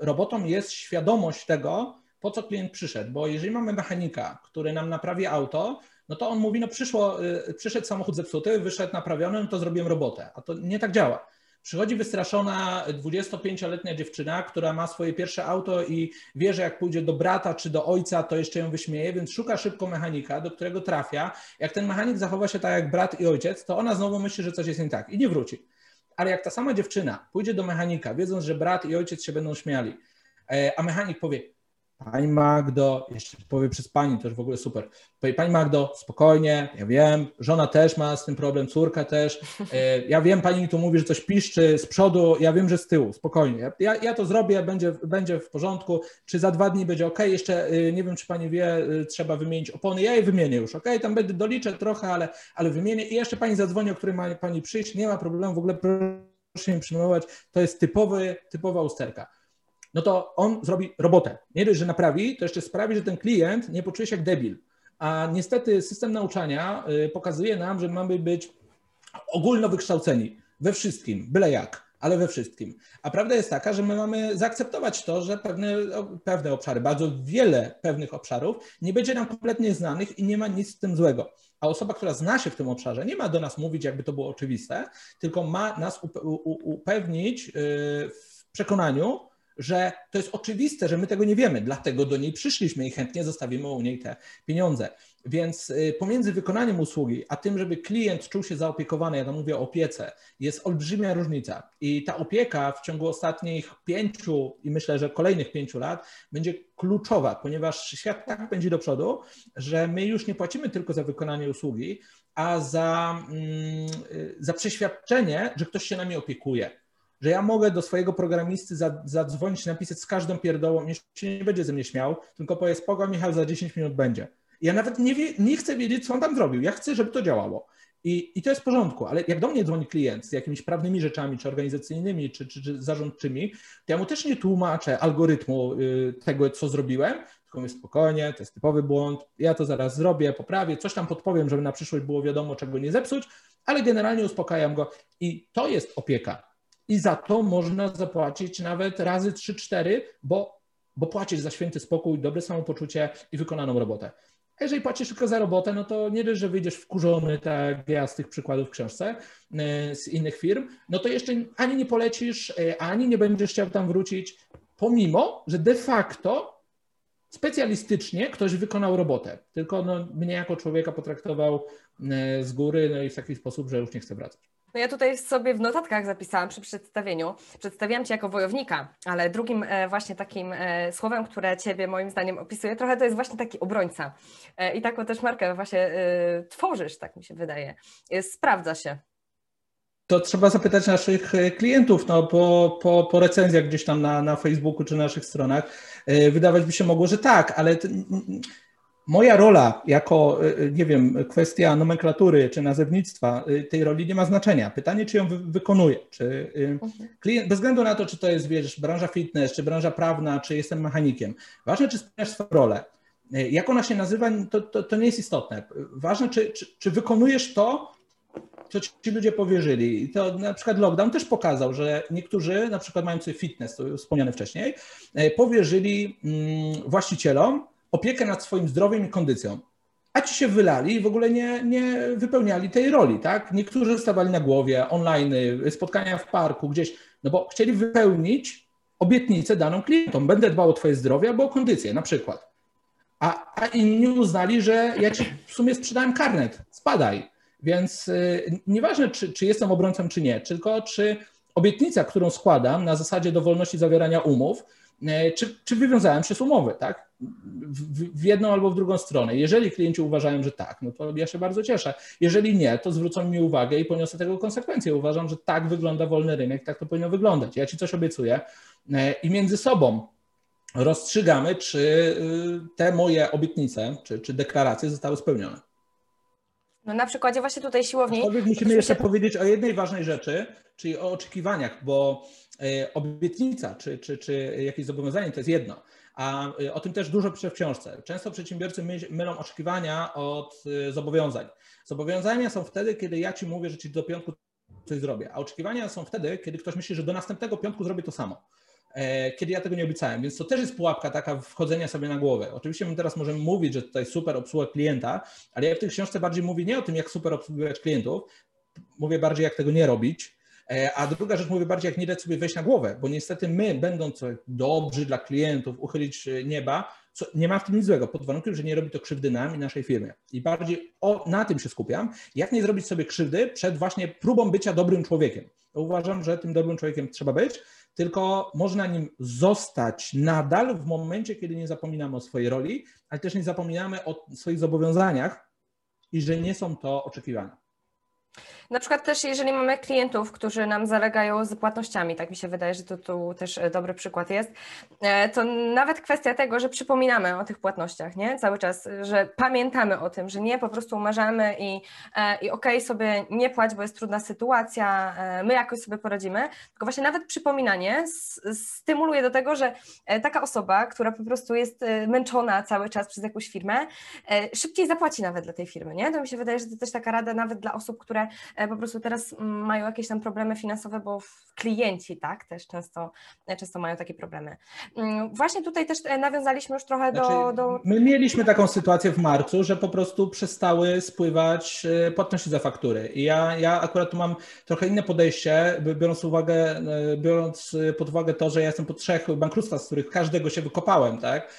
Robotą jest świadomość tego, po co klient przyszedł, bo jeżeli mamy mechanika, który nam naprawi auto, no to on mówi, no przyszło, y, przyszedł samochód zepsuty, wyszedł naprawiony, no to zrobiłem robotę. A to nie tak działa. Przychodzi wystraszona 25-letnia dziewczyna, która ma swoje pierwsze auto i wie, że jak pójdzie do brata czy do ojca, to jeszcze ją wyśmieje, więc szuka szybko mechanika, do którego trafia. Jak ten mechanik zachowa się tak jak brat i ojciec, to ona znowu myśli, że coś jest nie tak i nie wróci. Ale jak ta sama dziewczyna pójdzie do mechanika, wiedząc, że brat i ojciec się będą śmiali, e, a mechanik powie, Pani Magdo, jeszcze powie przez pani, to już w ogóle super. Pani Magdo, spokojnie, ja wiem, żona też ma z tym problem, córka też. E, ja wiem, pani tu mówi, że coś piszczy z przodu, ja wiem, że z tyłu, spokojnie. Ja, ja to zrobię, będzie, będzie w porządku. Czy za dwa dni będzie ok? Jeszcze e, nie wiem, czy pani wie, e, trzeba wymienić opony. Ja je wymienię już, ok? Tam będę doliczę trochę, ale, ale wymienię. I jeszcze pani zadzwoni, o której ma pani przyjść. Nie ma problemu, w ogóle proszę mi przyjmować. To jest typowy, typowa usterka no to on zrobi robotę. Nie dość, że naprawi, to jeszcze sprawi, że ten klient nie poczuje się jak debil. a niestety system nauczania pokazuje nam, że mamy być ogólnowykształceni we wszystkim, byle jak ale we wszystkim. A prawda jest taka, że my mamy zaakceptować to, że pewne, pewne obszary, bardzo wiele pewnych obszarów nie będzie nam kompletnie znanych i nie ma nic z tym złego. A osoba, która zna się w tym obszarze, nie ma do nas mówić, jakby to było oczywiste, tylko ma nas upewnić y, w przekonaniu, że to jest oczywiste, że my tego nie wiemy, dlatego do niej przyszliśmy i chętnie zostawimy u niej te pieniądze. Więc y, pomiędzy wykonaniem usługi, a tym, żeby klient czuł się zaopiekowany, ja tam mówię o opiece, jest olbrzymia różnica. I ta opieka w ciągu ostatnich pięciu i myślę, że kolejnych pięciu lat będzie kluczowa, ponieważ świat tak pędzi do przodu, że my już nie płacimy tylko za wykonanie usługi, a za, mm, y, za przeświadczenie, że ktoś się nami opiekuje że ja mogę do swojego programisty zadzwonić, napisać z każdą pierdołą, nie, się nie będzie ze mnie śmiał, tylko powie spoko, Michał, za 10 minut będzie. Ja nawet nie, wie, nie chcę wiedzieć, co on tam zrobił. Ja chcę, żeby to działało. I, I to jest w porządku, ale jak do mnie dzwoni klient z jakimiś prawnymi rzeczami, czy organizacyjnymi, czy, czy, czy zarządczymi, to ja mu też nie tłumaczę algorytmu y, tego, co zrobiłem, tylko mówię spokojnie, to jest typowy błąd, ja to zaraz zrobię, poprawię, coś tam podpowiem, żeby na przyszłość było wiadomo, czego nie zepsuć, ale generalnie uspokajam go i to jest opieka. I za to można zapłacić nawet razy 3-4, bo, bo płacisz za święty spokój, dobre samopoczucie i wykonaną robotę. A jeżeli płacisz tylko za robotę, no to nie dość, że wyjdziesz wkurzony, tak ja z tych przykładów w książce, e, z innych firm, no to jeszcze ani nie polecisz, e, ani nie będziesz chciał tam wrócić, pomimo, że de facto specjalistycznie ktoś wykonał robotę, tylko no, mnie jako człowieka potraktował e, z góry no i w taki sposób, że już nie chcę wracać. No ja tutaj sobie w notatkach zapisałam przy przedstawieniu. Przedstawiałam Cię jako wojownika, ale drugim e, właśnie takim e, słowem, które Ciebie moim zdaniem opisuje trochę, to jest właśnie taki obrońca. E, I taką też markę właśnie tworzysz, tak mi się wydaje. Sprawdza się. To trzeba zapytać naszych klientów, no po, po, po recenzjach gdzieś tam na, na Facebooku czy naszych stronach. Wydawać by się mogło, że tak, ale Moja rola jako, y, y, nie wiem, kwestia nomenklatury czy nazewnictwa, y, tej roli nie ma znaczenia. Pytanie, czy ją wy wykonuję, czy mhm. klient, bez względu na to, czy to jest, wiesz, branża fitness, czy branża prawna, czy jestem mechanikiem. Ważne, czy spełniasz swoją rolę. Jak ona się nazywa, to, to, to nie jest istotne. Ważne, czy, czy, czy wykonujesz to, co ci ludzie powierzyli. I to na przykład lockdown też pokazał, że niektórzy, na przykład mający fitness, to wspomniane wcześniej, powierzyli mm, właścicielom opiekę nad swoim zdrowiem i kondycją, a ci się wylali i w ogóle nie, nie wypełniali tej roli, tak? Niektórzy stawali na głowie, online, spotkania w parku, gdzieś, no bo chcieli wypełnić obietnicę daną klientom. Będę dbał o twoje zdrowie albo o kondycję na przykład. A, a inni uznali, że ja ci w sumie sprzedałem karnet, spadaj. Więc y, nieważne, czy, czy jestem obrońcą, czy nie, tylko czy obietnica, którą składam na zasadzie dowolności zawierania umów, czy, czy wywiązałem się z umowy, tak? w, w jedną albo w drugą stronę. Jeżeli klienci uważają, że tak, no to ja się bardzo cieszę. Jeżeli nie, to zwrócą mi uwagę i poniosę tego konsekwencje. Uważam, że tak wygląda wolny rynek, tak to powinno wyglądać. Ja ci coś obiecuję e, i między sobą rozstrzygamy, czy y, te moje obietnice, czy, czy deklaracje zostały spełnione. No na przykładzie właśnie tutaj siłowni. Aczkolwiek musimy jeszcze powiedzieć o jednej ważnej rzeczy, czyli o oczekiwaniach, bo e, obietnica czy, czy, czy jakieś zobowiązanie to jest jedno, a y, o tym też dużo piszę w książce. Często przedsiębiorcy mylą oczekiwania od y, zobowiązań. Zobowiązania są wtedy, kiedy ja ci mówię, że ci do piątku coś zrobię, a oczekiwania są wtedy, kiedy ktoś myśli, że do następnego piątku zrobię to samo. E, kiedy ja tego nie obiecałem, więc to też jest pułapka taka wchodzenia sobie na głowę. Oczywiście my teraz możemy mówić, że tutaj super obsługa klienta, ale ja w tej książce bardziej mówię nie o tym, jak super obsługiwać klientów, mówię bardziej, jak tego nie robić, E, a druga rzecz, mówię bardziej, jak nie dać sobie wejść na głowę, bo niestety my, będąc dobrzy dla klientów, uchylić e, nieba, co, nie ma w tym nic złego, pod warunkiem, że nie robi to krzywdy nam i naszej firmie. I bardziej o, na tym się skupiam, jak nie zrobić sobie krzywdy przed właśnie próbą bycia dobrym człowiekiem. Uważam, że tym dobrym człowiekiem trzeba być, tylko można nim zostać nadal w momencie, kiedy nie zapominamy o swojej roli, ale też nie zapominamy o swoich zobowiązaniach i że nie są to oczekiwania. Na przykład też, jeżeli mamy klientów, którzy nam zalegają z płatnościami, tak mi się wydaje, że to tu też e, dobry przykład jest, e, to nawet kwestia tego, że przypominamy o tych płatnościach, nie? Cały czas, że pamiętamy o tym, że nie po prostu umarzamy i, e, i okej, okay, sobie nie płać, bo jest trudna sytuacja, my jakoś sobie poradzimy, tylko właśnie nawet przypominanie stymuluje do tego, że taka osoba, która po prostu jest męczona cały czas przez jakąś firmę, szybciej zapłaci nawet dla tej firmy, nie? To mi się wydaje, że to też taka rada nawet dla osób, które E, po prostu teraz mm, mają jakieś tam problemy finansowe, bo klienci, tak, też często, e, często mają takie problemy. Mm, właśnie tutaj też e, nawiązaliśmy już trochę do, znaczy, do... My mieliśmy taką sytuację w marcu, że po prostu przestały spływać płatności za faktury. I ja, ja akurat tu mam trochę inne podejście, biorąc, uwagę, biorąc pod uwagę to, że ja jestem po trzech bankructwach, z których każdego się wykopałem, tak,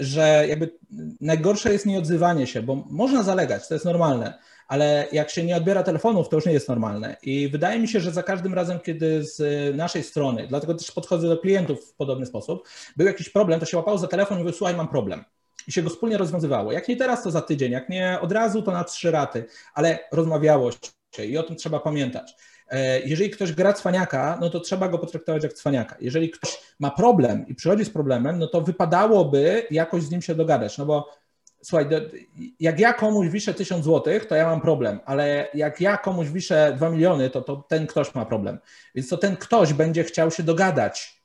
że jakby najgorsze jest nieodzywanie się, bo można zalegać, to jest normalne, ale jak się nie odbiera telefonów, to już nie jest normalne. I wydaje mi się, że za każdym razem, kiedy z naszej strony, dlatego też podchodzę do klientów w podobny sposób, był jakiś problem, to się łapało za telefon i mówił, słuchaj, mam problem. I się go wspólnie rozwiązywało. Jak nie teraz, to za tydzień, jak nie od razu, to na trzy raty, ale rozmawiało się i o tym trzeba pamiętać. E, jeżeli ktoś gra cwaniaka, no to trzeba go potraktować jak cwaniaka. Jeżeli ktoś ma problem i przychodzi z problemem, no to wypadałoby jakoś z nim się dogadać, no bo słuchaj, jak ja komuś wiszę 1000 złotych, to ja mam problem, ale jak ja komuś wiszę 2 miliony, to, to ten ktoś ma problem. Więc to ten ktoś będzie chciał się dogadać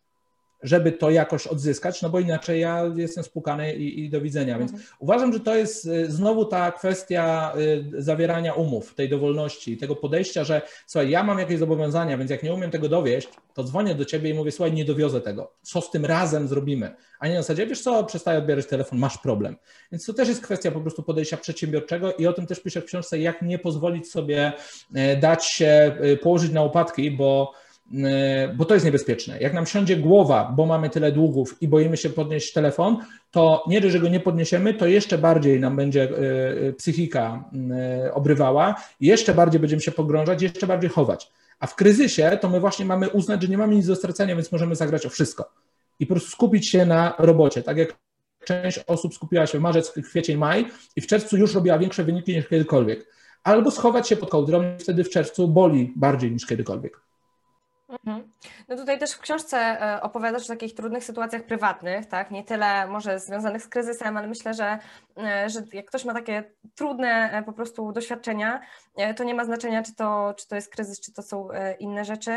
żeby to jakoś odzyskać, no bo inaczej ja jestem spukany i, i do widzenia. Więc mhm. uważam, że to jest y, znowu ta kwestia y, zawierania umów, tej dowolności, tego podejścia, że słuchaj, ja mam jakieś zobowiązania, więc jak nie umiem tego dowieść, to dzwonię do ciebie i mówię, słuchaj, nie dowiozę tego. Co z tym razem zrobimy? A nie na zasadzie, wiesz co, przestaję odbierać telefon, masz problem. Więc to też jest kwestia po prostu podejścia przedsiębiorczego i o tym też piszę w książce, jak nie pozwolić sobie e, dać się e, położyć na upadki, bo bo to jest niebezpieczne. Jak nam siądzie głowa, bo mamy tyle długów i boimy się podnieść telefon, to nie, że go nie podniesiemy, to jeszcze bardziej nam będzie e, e, psychika obrywała, jeszcze bardziej będziemy się pogrążać, jeszcze bardziej chować. A w kryzysie to my właśnie mamy uznać, że nie mamy nic do stracenia, więc możemy zagrać o wszystko i po prostu skupić się na robocie. Tak jak część osób skupiła się w marzec, kwiecień, maj i w czerwcu już robiła większe wyniki niż kiedykolwiek. Albo schować się pod kołdrą, wtedy w czerwcu boli bardziej niż kiedykolwiek. Mhm. No tutaj też w książce e, opowiadasz o takich trudnych sytuacjach prywatnych, tak? Nie tyle może związanych z kryzysem, ale myślę, że, e, że jak ktoś ma takie trudne e, po prostu doświadczenia, to nie ma znaczenia, czy to, czy to jest kryzys, czy to są inne rzeczy.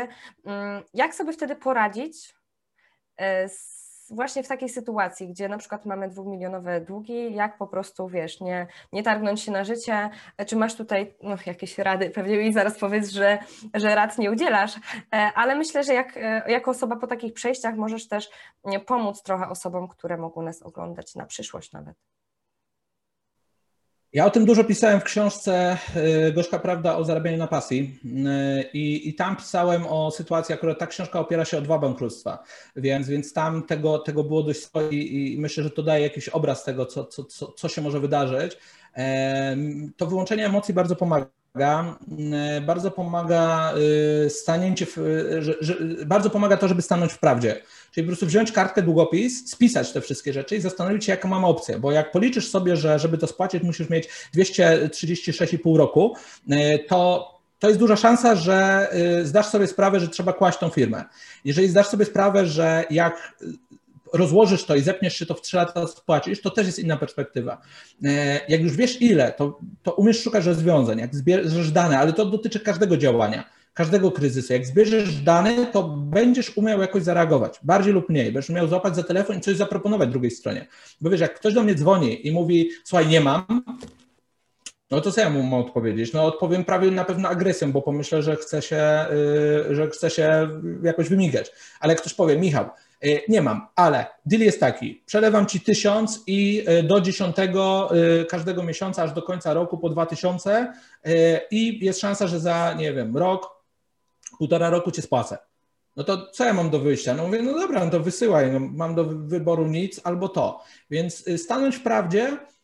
Mm, jak sobie wtedy poradzić z właśnie w takiej sytuacji, gdzie na przykład mamy dwumilionowe długi, jak po prostu, wiesz, nie, nie targnąć się na życie, czy masz tutaj no, jakieś rady, pewnie mi zaraz powiedz, że, że rad nie udzielasz, e, ale myślę, że jak, e, jako osoba po takich przejściach możesz też pomóc trochę osobom, które mogą nas oglądać na przyszłość nawet. Ja o tym dużo pisałem w książce y, Gorzka Prawda o zarabianiu na pasji y, I, i tam pisałem o sytuacji, akurat ta książka opiera się o dwa bankructwa, więc, więc tam tego, tego było dość sporo i myślę, że to daje jakiś obraz tego, co, co, co, co się może wydarzyć. To wyłączenie emocji bardzo pomaga bardzo pomaga y, stanięcie, w, że, że, bardzo pomaga to, żeby stanąć w prawdzie. Czyli po prostu wziąć kartkę, długopis, spisać te wszystkie rzeczy i zastanowić się, jaką mamy opcję. Bo jak policzysz sobie, że żeby to spłacić, musisz mieć 236,5 roku, to to jest duża szansa, że zdasz sobie sprawę, że trzeba kłaść tą firmę. Jeżeli zdasz sobie sprawę, że jak rozłożysz to i zepniesz się to w 3 lata spłacisz, to też jest inna perspektywa. E, jak już wiesz ile, to, to umiesz szukać rozwiązań, jak zbierzesz dane, ale to dotyczy każdego działania, każdego kryzysu. Jak zbierzesz dane, to będziesz umiał jakoś zareagować, bardziej lub mniej. Będziesz umiał złapać za telefon i coś zaproponować drugiej stronie. Bo wiesz, jak ktoś do mnie dzwoni i mówi, słuchaj, nie mam, no to co ja mu mam odpowiedzieć? No odpowiem prawie na pewno agresją, bo pomyślę, że chce się, yy, że chce się jakoś wymigać. Ale ktoś powie, Michał, nie mam, ale deal jest taki, przelewam ci tysiąc i yy, do dziesiątego yy, każdego miesiąca, aż do końca roku po dwa tysiące yy, i jest szansa, że za, nie wiem, rok, półtora roku cię spłacę. No to co ja mam do wyjścia? No mówię, no dobra, no to wysyłaj, no mam do wyboru nic albo to. Więc stanąć w prawdzie, E,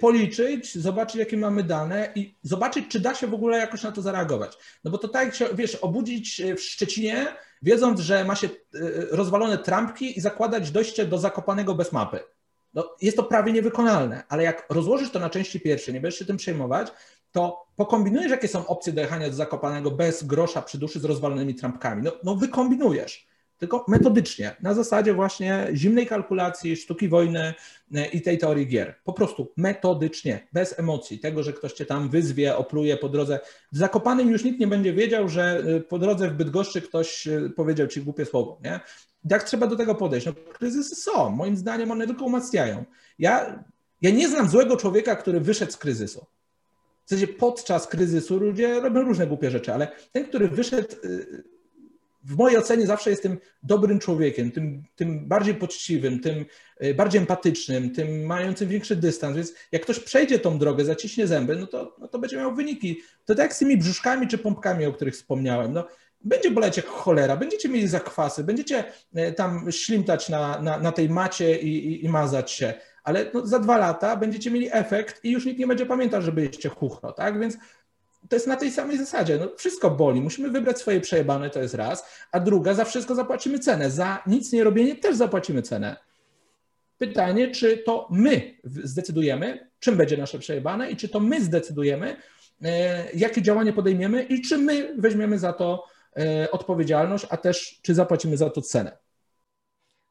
policzyć, zobaczyć, jakie mamy dane i zobaczyć, czy da się w ogóle jakoś na to zareagować. No bo to tak, się, wiesz, obudzić w Szczecinie, wiedząc, że ma się e, rozwalone trampki i zakładać dojście do Zakopanego bez mapy. no, jest to prawie niewykonalne, ale jak rozłożysz to na części pierwsze, nie będziesz się tym przejmować, to pokombinujesz, jakie są opcje dojechania do Zakopanego bez grosza przy duszy z rozwalonymi trampkami. No, no wykombinujesz, tylko metodycznie, na zasadzie właśnie zimnej kalkulacji, sztuki wojny e, i tej teorii gier. Po prostu metodycznie, bez emocji, tego, że ktoś cię tam wyzwie, opluje po drodze. W Zakopanym już nikt nie będzie wiedział, że e, po drodze w Bydgoszczy ktoś e, powiedział ci głupie słowo, nie? Jak trzeba do tego podejść? No, kryzysy są, moim zdaniem one tylko umacniają. Ja, ja nie znam złego człowieka, który wyszedł z kryzysu. W sensie podczas kryzysu ludzie robią różne głupie rzeczy, ale ten, który wyszedł, w mojej ocenie zawsze jest tym dobrym człowiekiem, tym, tym bardziej poczciwym, tym y, bardziej empatycznym, tym mającym większy dystans. Więc jak ktoś przejdzie tą drogę, zaciśnie zęby, no to, no to będzie miał wyniki. To tak jak z tymi brzuszkami czy pompkami, o których wspomniałem. No, będzie boleć jak cholera, będziecie mieli zakwasy, będziecie y, tam ślimtać na, na, na tej macie i, i, i mazać się ale no, za dwa lata będziecie mieli efekt i już nikt nie będzie pamiętał, że byliście chuchro, tak? Więc to jest na tej samej zasadzie. No, wszystko boli. Musimy wybrać swoje przejebane, to jest raz. A druga, za wszystko zapłacimy cenę. Za nic nie robienie też zapłacimy cenę. Pytanie, czy to my zdecydujemy, czym będzie nasze przejebane i czy to my zdecydujemy, e, jakie działanie podejmiemy i czy my weźmiemy za to e, odpowiedzialność, a też czy zapłacimy za to cenę.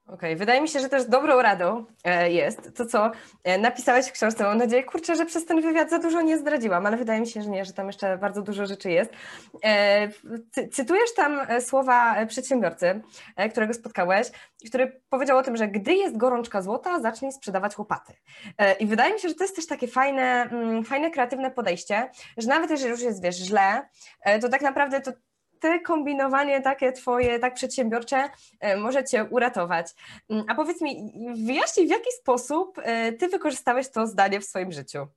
Okej, okay. wydaje mi się, że też dobrą radą e, jest to, co e, napisałeś w książce. Mam nadzieję, kurczę, że przez ten wywiad za dużo nie zdradziłam, ale wydaje mi się, że nie, że tam jeszcze bardzo dużo rzeczy jest. E, cytujesz tam słowa przedsiębiorcy, którego spotkałeś, który powiedział o tym, że gdy jest gorączka złota, zacznij sprzedawać łopaty. I wydaje mi się, że to jest też takie fajne, mm, fajne kreatywne podejście, że nawet jeżeli już jest, wiesz, źle, to tak naprawdę to te kombinowanie takie twoje, tak przedsiębiorcze e, może cię uratować. Mm, a powiedz mi, wyjaśnij w jaki sposób e, ty wykorzystałeś to zdanie w swoim życiu?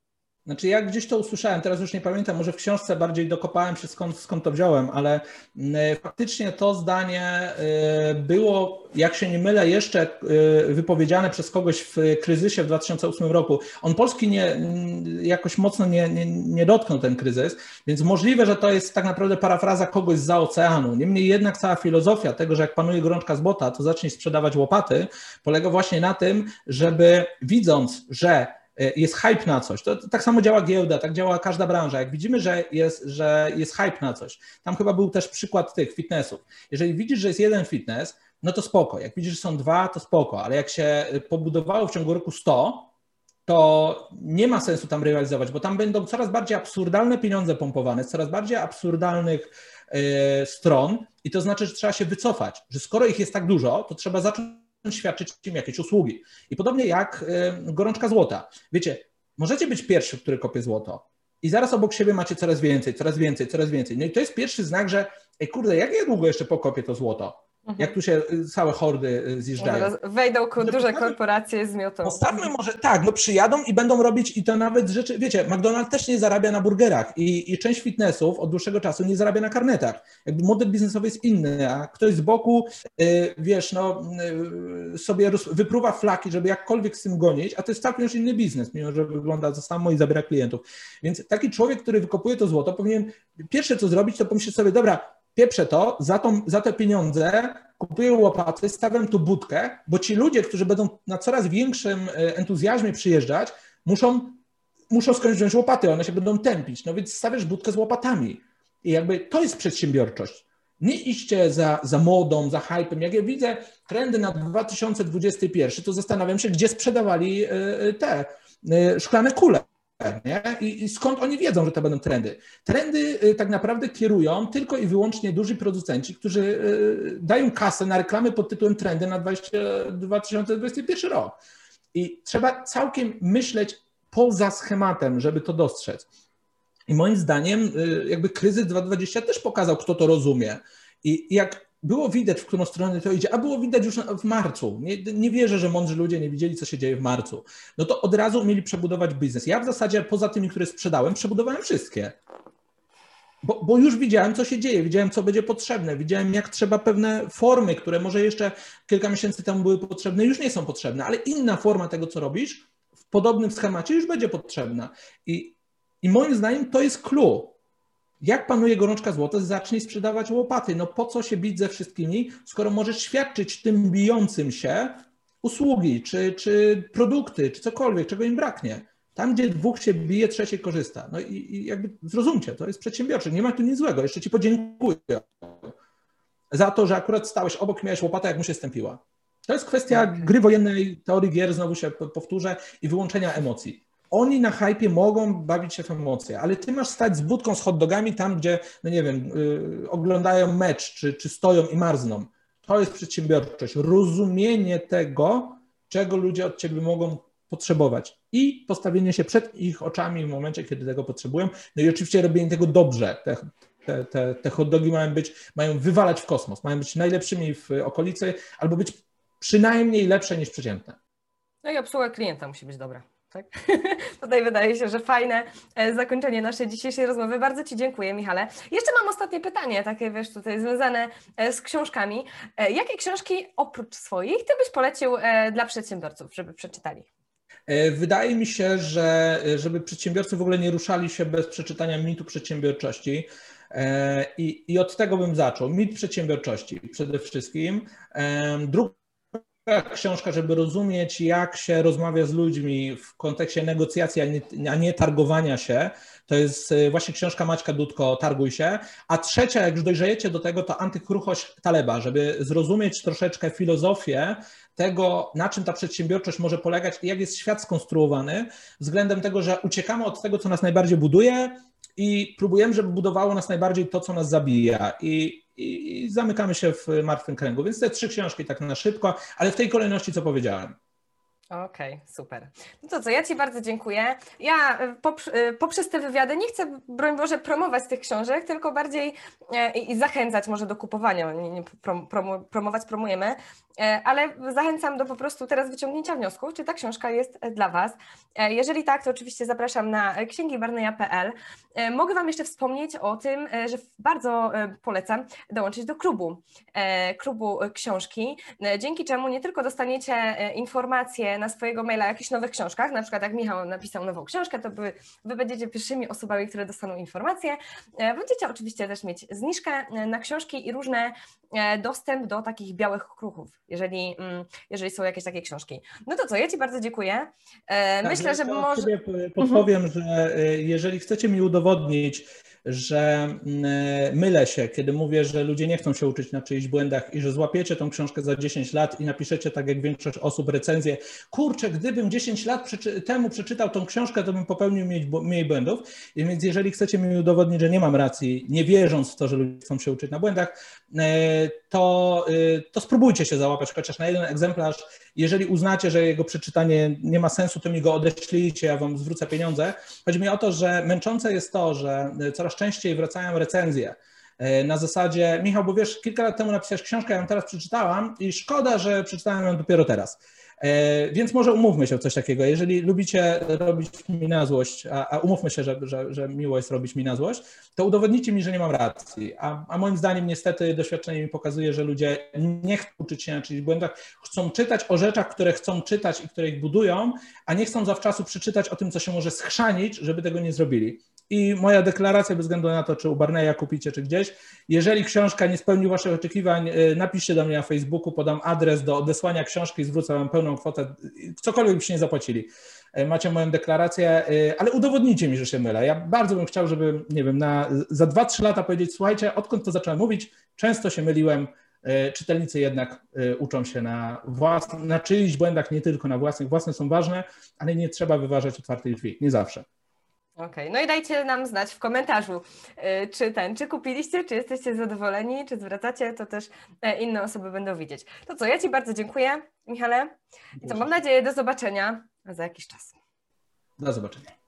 Znaczy ja gdzieś to usłyszałem, teraz już nie pamiętam, może w książce bardziej dokopałem się skąd, skąd to wziąłem, ale mm, faktycznie to zdanie y, było, jak się nie mylę, jeszcze y, wypowiedziane przez kogoś w kryzysie w 2008 roku. On Polski nie, mm, jakoś mocno nie, nie, nie dotknął ten kryzys, więc możliwe, że to jest tak naprawdę parafraza kogoś za oceanu. Niemniej jednak cała filozofia tego, że jak panuje gorączka z bota, to zacznij sprzedawać łopaty, polega właśnie na tym, żeby widząc, że E, jest hype na coś. To, tak samo działa giełda, tak działa każda branża. Jak widzimy, że jest, że jest hype na coś, tam chyba był też przykład tych fitnessów. Jeżeli widzisz, że jest jeden fitness, no to spoko. Jak widzisz, że są dwa, to spoko, ale jak się pobudowało w ciągu roku 100, to nie ma sensu tam rywalizować, bo tam będą coraz bardziej absurdalne pieniądze pompowane, z coraz bardziej absurdalnych y, stron i to znaczy, że trzeba się wycofać, że skoro ich jest tak dużo, to trzeba zacząć świadczyć im jakieś usługi. I podobnie jak y, gorączka złota. Wiecie, możecie być pierwszy, który kopie złoto i zaraz obok siebie macie coraz więcej, coraz więcej, coraz więcej. No i to jest pierwszy znak, że ej kurde, jak ja długo jeszcze pokopię to złoto? Mhm. Jak tu się y, całe hordy y, zjeżdżają. No, wejdą duże korporacje z miotą. Postawmy może tak, no przyjadą i będą robić i to nawet rzeczy, wiecie, McDonald's też nie zarabia na burgerach i, i część fitnessów od dłuższego czasu nie zarabia na karnetach. Jakby model biznesowy jest inny, a ktoś z boku, yy, wiesz, no yy, sobie wypruwa flaki, żeby jakkolwiek z tym gonić, a to jest całkiem już inny biznes, mimo że wygląda za samo i zabiera klientów. Więc taki człowiek, który wykopuje to złoto, powinien pierwsze co zrobić, to pomyśleć sobie, dobra, pieprzę to, za, tą, za te pieniądze kupuję łopaty, stawiam tu budkę, bo ci ludzie, którzy będą na coraz większym e, entuzjazmie przyjeżdżać, muszą, muszą skądś wziąć łopaty, one się będą tępić. No więc stawiasz budkę z łopatami. I jakby to jest przedsiębiorczość. Nie iście za, za modą, za hypem. Jak ja widzę trendy na 2021, to zastanawiam się, gdzie sprzedawali e, e, te szklane kule. Nie? I, I, skąd oni wiedzą, że to będą trendy? Trendy y, tak naprawdę kierują tylko i wyłącznie duży producenci, którzy y, dają kasę na reklamy pod tytułem trendy na 20, 2021 rok. I trzeba całkiem myśleć poza schematem, żeby to dostrzec. I moim zdaniem y, jakby kryzys 2020 też pokazał, kto to rozumie. I jak było widać, w którą stronę to idzie, a było widać już w marcu. Nie, nie wierzę, że mądrzy ludzie nie widzieli, co się dzieje w marcu. No to od razu mieli przebudować biznes. Ja w zasadzie poza tymi, które sprzedałem, przebudowałem wszystkie. Bo, bo, już widziałem, co się dzieje, widziałem, co będzie potrzebne, widziałem, jak trzeba pewne formy, które może jeszcze kilka miesięcy temu były potrzebne, już nie są potrzebne, ale inna forma tego, co robisz, w podobnym schemacie już będzie potrzebna. I, i moim zdaniem to jest clue. Jak panuje gorączka złota, zacznij sprzedawać łopaty. No po co się bić ze wszystkimi, skoro możesz świadczyć tym bijącym się usługi, czy, czy produkty, czy cokolwiek, czego im braknie. Tam, gdzie dwóch się bije, trzeci korzysta. No i, i jakby zrozumcie, to jest przedsiębiorcze, nie ma tu nic złego. Jeszcze ci podziękuję za to, że akurat stałeś obok, miałeś łopatę, jak mu się stępiła. To jest kwestia okay. gry wojennej, teorii gier, znowu się powtórzę, i wyłączenia emocji. Oni na hypie mogą bawić się w emocje, ale ty masz stać z budką z hotdogami tam, gdzie, no nie wiem, yy, oglądają mecz, czy, czy stoją i marzną. To jest przedsiębiorczość. Rozumienie tego, czego ludzie od ciebie mogą potrzebować i postawienie się przed ich oczami w momencie, kiedy tego potrzebują. No i oczywiście robienie tego dobrze. Te, te, te, te hot dogi mają być, mają wywalać w kosmos, mają być najlepszymi w okolicy albo być przynajmniej lepsze niż przeciętne. No i obsługa klienta musi być dobra. Tak? (laughs) Tutaj wydaje się, że fajne e, zakończenie naszej dzisiejszej rozmowy. Bardzo Ci dziękuję, Michale. Jeszcze mam ostatnie pytanie, takie wiesz, tutaj związane e, z książkami. E, jakie książki oprócz swoich Ty byś polecił dla przedsiębiorców, żeby przeczytali? Wydaje mi się, że żeby przedsiębiorcy w ogóle nie ruszali się bez przeczytania mitu przedsiębiorczości. I, i od tego bym zaczął. Mit przedsiębiorczości przede wszystkim. Druga książka, żeby rozumieć, jak się rozmawia z ludźmi w kontekście negocjacji, a nie, a nie targowania się. To jest e, właśnie książka Maćka Dudko, Targuj się. A trzecia, jak już dojrzejecie do tego, to Antykruchość Taleba, żeby zrozumieć troszeczkę filozofię tego, na czym ta przedsiębiorczość może polegać i jak jest świat skonstruowany, względem tego, że uciekamy od tego, co nas najbardziej buduje i próbujemy, żeby budowało nas najbardziej to, co nas zabija. I i, zamykamy się w martwym kręgu. Więc te trzy książki tak na szybko, ale w tej kolejności, co powiedziałem. Okej, okay, super. No to co, ja Ci bardzo dziękuję. Ja e, e, poprzez te wywiady nie chcę, broń Boże, promować tych książek, tylko bardziej e, i zachęcać może do kupowania. Nie, nie prom, promować promujemy, ale zachęcam do po prostu teraz wyciągnięcia wniosków, czy ta książka jest dla Was. Jeżeli tak, to oczywiście zapraszam na księgibarneja.pl. Mogę Wam jeszcze wspomnieć o tym, że bardzo polecam dołączyć do klubu, klubu książki, dzięki czemu nie tylko dostaniecie informacje na swojego maila o jakichś nowych książkach, na przykład jak Michał napisał nową książkę, to wy, wy będziecie pierwszymi osobami, które dostaną informacje. E, będziecie oczywiście też mieć zniżkę e, na książki i różne e, dostęp do takich białych kruchów, jeżeli, mm, jeżeli są jakieś takie książki. No to co, ja Ci bardzo dziękuję. Tak, Myślę, że może... Podpowiem, mhm. że jeżeli chcecie mi udowodnić, że mm, mylę się, kiedy mówię, że ludzie nie chcą się uczyć na czyichś błędach i że złapiecie tą książkę za 10 lat i napiszecie tak jak większość osób recenzję, kurczę, gdybym 10 lat przeczy temu przeczytał tą książkę, to bym popełnił mniej, mniej błędów. I więc jeżeli chcecie mi udowodnić, że nie mam racji, nie wierząc w to, że ludzie chcą się uczyć na błędach, e, to, e, to spróbujcie się załapać chociaż na jeden egzemplarz. Jeżeli uznacie, że jego przeczytanie nie ma sensu, to mi go odeślijcie, ja wam zwrócę pieniądze. Chodzi mi o to, że męczące jest to, że coraz częściej wracają recenzje e, na zasadzie, Michał, bo wiesz, kilka lat temu napisałeś książkę, ja ją teraz przeczytałam i szkoda, że przeczytałem ją dopiero teraz. E, więc może umówmy się w coś takiego. Jeżeli lubicie robić mi na złość, a, a umówmy się, że, że, że miło jest robić mi na złość, to udowodnijcie mi, że nie mam racji. A, a moim zdaniem niestety doświadczenie mi pokazuje, że ludzie nie chcą uczyć się na czyichś błędach, chcą czytać o rzeczach, które chcą czytać i które ich budują, a nie chcą zawczasu przeczytać o tym, co się może schrzanić, żeby tego nie zrobili. I moja deklaracja, bez względu na to, czy u Barneya kupicie, czy gdzieś, jeżeli książka nie spełni Waszych oczekiwań, y, napiszcie do mnie na Facebooku, podam adres do odesłania książki zwrócę Wam pełną kwotę, cokolwiek byście nie zapłacili. Y, macie moją deklarację, y, ale udowodnijcie mi, że się mylę. Ja bardzo bym chciał, żeby, nie wiem, na, za 2-3 lata powiedzieć, słuchajcie, odkąd to zacząłem mówić, często się myliłem, czytelnicy jednak uczą się na, własnych, na czyichś błędach, nie tylko na własnych. Własne są ważne, ale nie trzeba wyważać otwartej drzwi, nie zawsze. Okej, okay. no i dajcie nam znać w komentarzu, y, czy ten, czy kupiliście, czy jesteście zadowoleni, czy zwracacie, to też e, inne osoby będą widzieć. To co, ja Ci bardzo dziękuję, Michale. I co, mam nadzieję do zobaczenia za jakiś czas. Do zobaczenia.